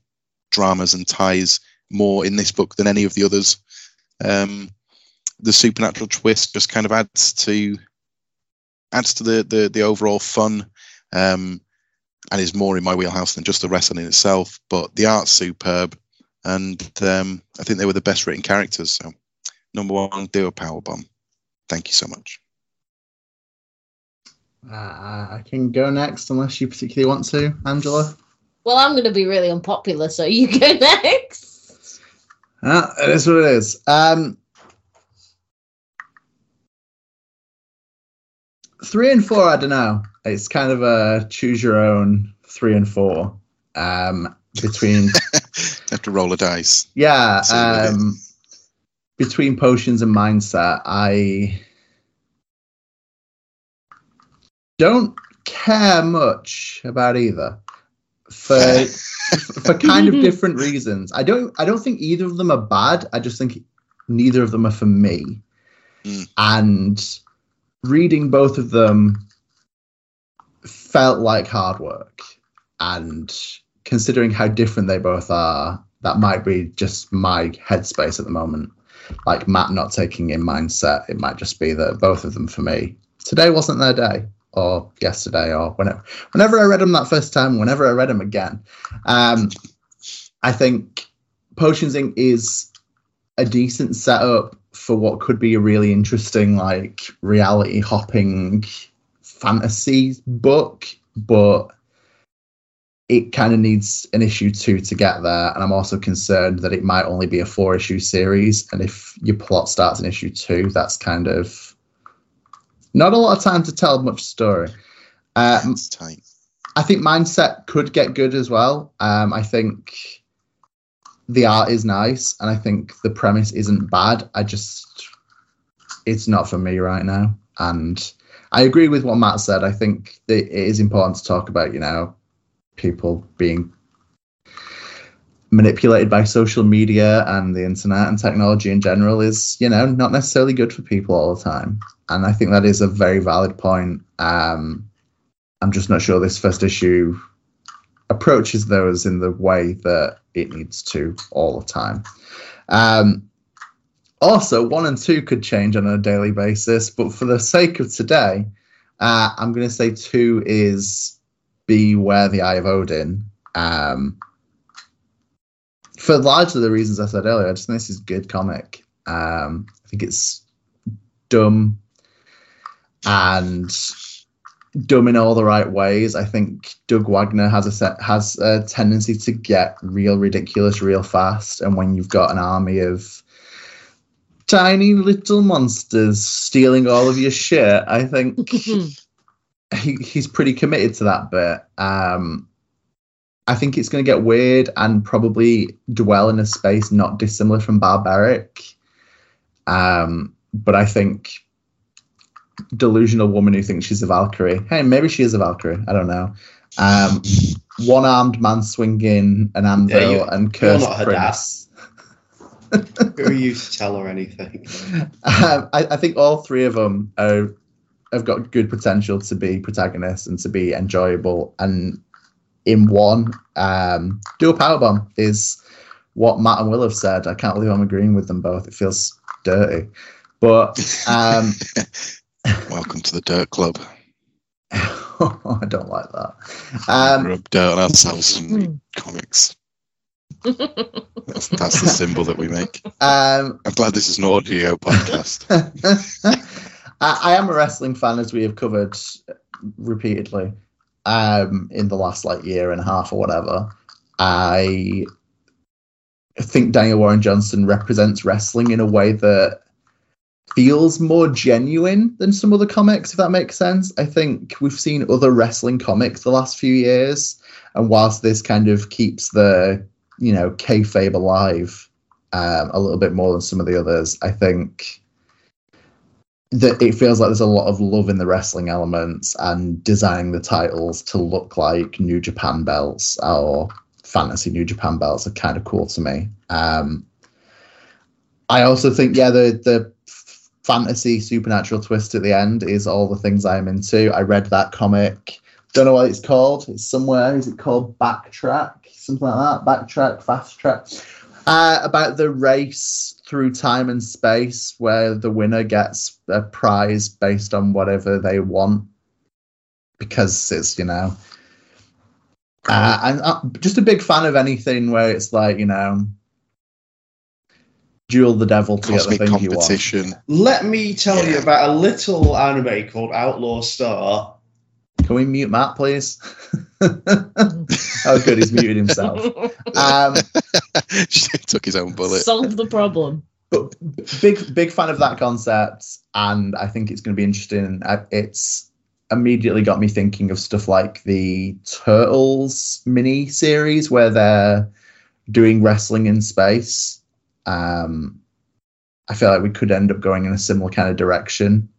dramas and ties more in this book than any of the others. Um, the supernatural twist just kind of adds to adds to the the, the overall fun um, and is more in my wheelhouse than just the wrestling in itself. But the art's superb, and um, I think they were the best written characters. So, number one, do a power bomb. Thank you so much. Uh, I can go next unless you particularly want to, Angela. Well, I'm going to be really unpopular, so you go next. Uh, it is what it is. Um, three and four, I don't know. It's kind of a choose your own three and four. Um, between have to roll a dice. yeah, See what it um, between potions and mindset, I don't care much about either. For for kind of different reasons. I don't I don't think either of them are bad. I just think neither of them are for me. Mm. And reading both of them felt like hard work. And considering how different they both are, that might be just my headspace at the moment. Like Matt not taking in mindset, it might just be that both of them for me. Today wasn't their day, or yesterday, or whenever. Whenever I read them that first time, whenever I read them again, um, I think Potions Inc. is a decent setup for what could be a really interesting, like reality hopping fantasy book, but it kind of needs an issue two to get there. And I'm also concerned that it might only be a four issue series. And if your plot starts in issue two, that's kind of not a lot of time to tell much story. Um, It's tight. I think mindset could get good as well. Um, I think the art is nice, and I think the premise isn't bad. I just, it's not for me right now. And I agree with what Matt said. I think that it is important to talk about, you know, people being manipulated by social media and the internet and technology in general is, you know, not necessarily good for people all the time. And I think that is a very valid point. Um, I'm just not sure this first issue approaches those in the way that it needs to all the time. Um, also, one and two could change on a daily basis, but for the sake of today, uh, I'm going to say two is Beware the Eye of Odin. Um, for largely the reasons I said earlier, I just think this is good comic. Um, I think it's dumb and dumb in all the right ways. I think Doug Wagner has a set, has a tendency to get real ridiculous real fast, and when you've got an army of tiny little monsters stealing all of your shit, I think he, he's pretty committed to that bit. Um, I think it's going to get weird and probably dwell in a space not dissimilar from barbaric. Um, but I think delusional woman who thinks she's a Valkyrie. Hey, maybe she is a Valkyrie. I don't know. Um, one-armed man swinging an anvil Yeah, you- and cursed prince. Who are you to tell her anything? Um, I, I think all three of them are, have got good potential to be protagonists and to be enjoyable. And in one, um, do a power bomb is what Matt and Will have said. I can't believe I'm agreeing with them both. It feels dirty, but um, Welcome to the Dirt Club. I don't like that. Um, Rub dirt on ourselves and read comics. That's, that's the symbol that we make. um, I'm glad this is an audio podcast. I, am a wrestling fan, as we have covered repeatedly um, in the last like year and a half or whatever. I think Daniel Warren Johnson represents wrestling in a way that feels more genuine than some other comics, if that makes sense. I think we've seen other wrestling comics the last few years, and whilst this kind of keeps the you know, kayfabe alive um, a little bit more than some of the others. I think that it feels like there's a lot of love in the wrestling elements and designing the titles to look like New Japan belts or fantasy New Japan belts are kind of cool to me. Um, I also think, yeah, the the fantasy supernatural twist at the end is all the things I'm into. I read that comic. Don't know what it's called. It's somewhere. Is it called Backtrack? Something like that. Backtrack, Fast Track. Uh, about the race through time and space where the winner gets a prize based on whatever they want because it's, you know. Uh, and I'm just a big fan of anything where it's like, you know, duel the devil to Cosmic get the thing you want. competition. Let me tell you about a little anime called Outlaw Star. Can we mute Matt, please? oh, good, he's muted himself. Um, took his own bullet. Solve the problem. but big, big fan of that concept, and I think it's going to be interesting. It's immediately got me thinking of stuff like the Turtles mini series where they're doing wrestling in space. Um, I feel like we could end up going in a similar kind of direction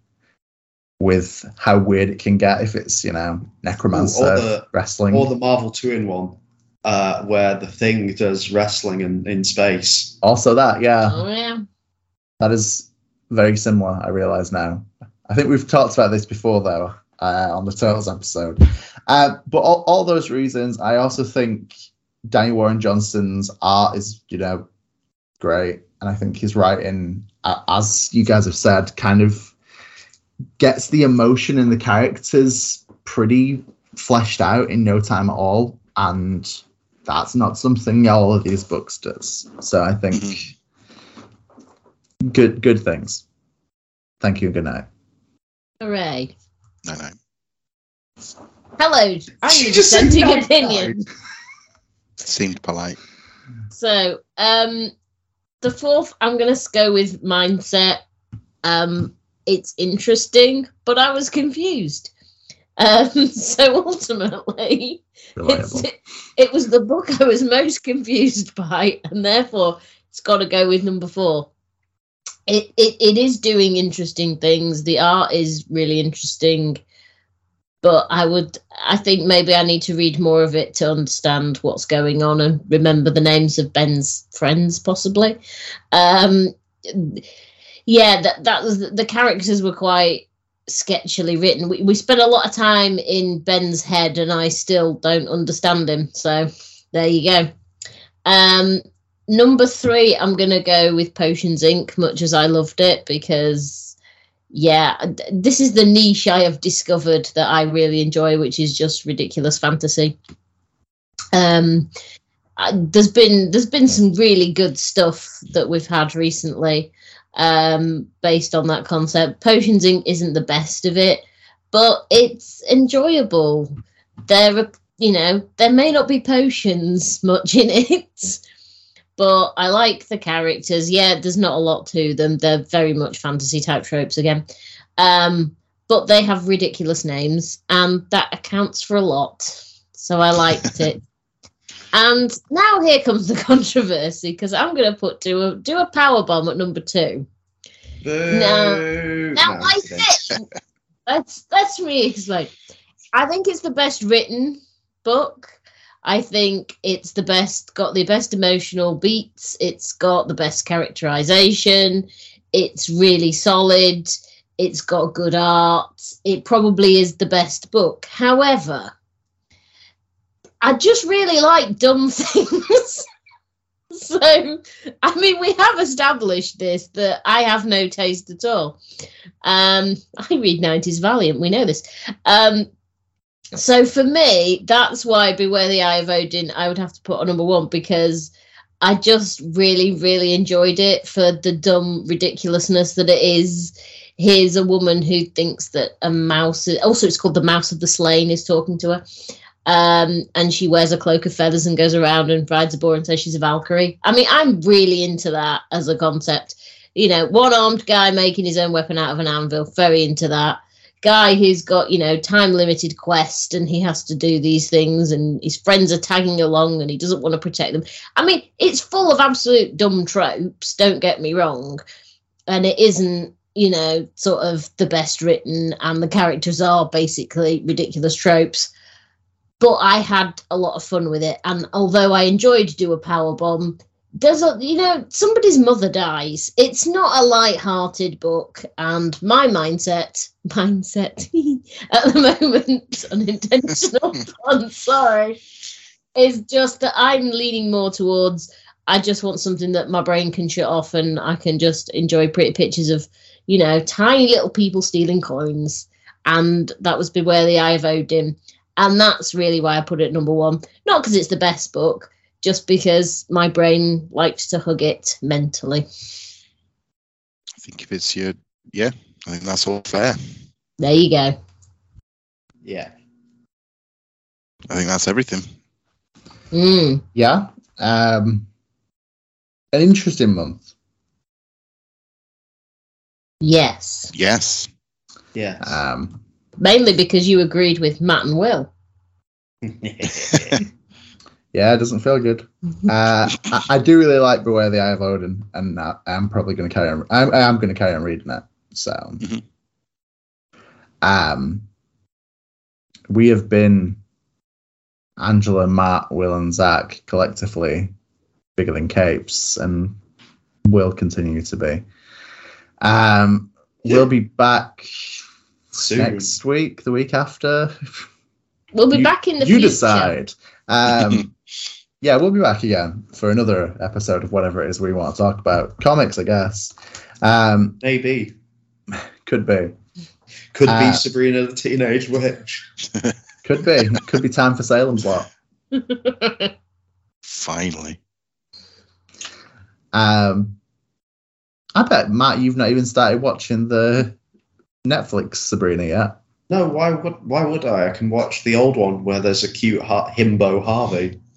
with how weird it can get if it's you know necromancer Or the- wrestling. Or the Marvel 2 in 1, uh, where the thing does wrestling in, in space. also, that yeah, Oh yeah. that is very similar. I realize now. I think we've talked about this before though uh, on the Turtles episode. Uh, but all, all those reasons, I also think Danny Warren Johnson's art is you know great, and I think his writing, as you guys have said, kind of gets the emotion and the characters pretty fleshed out in no time at all, and that's not something all of these books does. So I think good good things. Thank you and good night. Hooray. No, no. Hello. I'm She your just said dissenting opinion. Seemed polite. So, um, the fourth, I'm going to go with mindset. Um, it's interesting, but I was confused. Um, so ultimately, it's, it was the book I was most confused by, and therefore it's got to go with number four. It, it it is doing interesting things. The art is really interesting, but I would I think maybe I need to read more of it to understand what's going on and remember the names of Ben's friends, possibly. Um, yeah, that that was the characters were quite sketchily written. We we spent a lot of time in Ben's head, and I still don't understand him. So there you go. Um, number three, I'm gonna go with Potions Inc. Much as I loved it because, yeah, this is the niche I have discovered that I really enjoy, which is just ridiculous fantasy. Um, I- there's been there's been some really good stuff that we've had recently um, based on that concept. Potions isn't the best of it, but it's enjoyable. There are, you know, there may not be potions much in it, but I like the characters. Yeah, there's not a lot to them. They're very much fantasy type tropes again. Um, but they have ridiculous names, and that accounts for a lot. So I liked it. And now here comes the controversy because I'm going to put do a do a power bomb at number two. Boo. Now No, I said let's let's me explain. I think it's the best written book. I think it's the best got the best emotional beats. It's got the best characterization. It's really solid. It's got good art. It probably is the best book. However, I just really like dumb things. so, I mean, we have established this that I have no taste at all. Um, I read 90s Valiant, we know this. Um, so for me, that's why Beware the Eye of Odin, I would have to put on number one because I just really, really enjoyed it for the dumb ridiculousness that it is. Here's a woman who thinks that a mouse, also it's called the Mouse of the Slain, is talking to her. Um, and she wears a cloak of feathers and goes around and rides a boar and says she's a Valkyrie. I mean, I'm really into that as a concept. You know, one armed guy making his own weapon out of an anvil, very into that. guy who's got you know time limited quest and he has to do these things and his friends are tagging along and he doesn't want to protect them i mean it's full of absolute dumb tropes don't get me wrong and it isn't you know sort of the best written and the characters are basically ridiculous tropes but i had a lot of fun with it. And although i enjoyed do a power bomb there's a you know somebody's mother dies. It's not a light-hearted book and my mindset mindset at the moment unintentional pun sorry is just that i'm leaning more towards i just want something that my brain can shut off and i can just enjoy pretty pictures of you know tiny little people stealing coins. And that was beware the eye of odin and that's really why i put it number one not because it's the best book just because my brain likes to hug it mentally. I think if it's your, yeah, I think that's all fair. There you go. Yeah. I think that's everything. Mm. Yeah. Um, an interesting month. Yes. Yes. Yeah. Um, Mainly because you agreed with Matt and Will. yeah, it doesn't feel good. Uh, I, I do really like Beware the Eye of Odin, and I, I'm probably going to carry on. I'm, I am going to carry on reading it. So, Mhm. um, we have been Angela, Matt, Will, and Zach collectively bigger than capes, and will continue to be. Um, we'll be back Soon. next week, the week after. We'll be You- back in the future. you future. decide. Um, yeah, we'll be back again for another episode of whatever it is we want to talk about. Comics, I guess. Um, Maybe. could be. Could Uh, be Sabrina the Teenage Witch. Could be. could be time for Salem's Lot. Finally. Um, I bet Matt, you've not even started watching the Netflix Sabrina yet. No, why would why would I? I can watch the old one where there's a cute ha- himbo Harvey.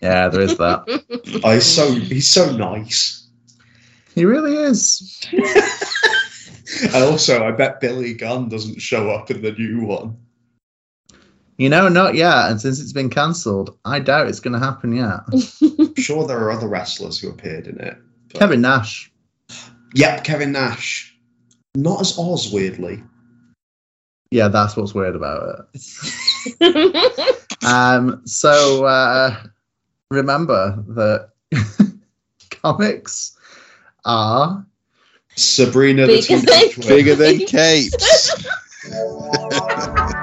Yeah, there is that. Oh, he's so he's so nice. he really is. and also, I bet Billy Gunn doesn't show up in the new one. You know, not yet. And since it's been cancelled, I doubt it's going to happen yet. I'm sure there are other wrestlers who appeared in it. but- Kevin Nash. Yep, Kevin Nash. Not as Oz, weirdly. Yeah, that's what's weird about it. Um, so uh, remember that comics are Sabrina the Bigger Teenage than- Witch. Bigger than capes.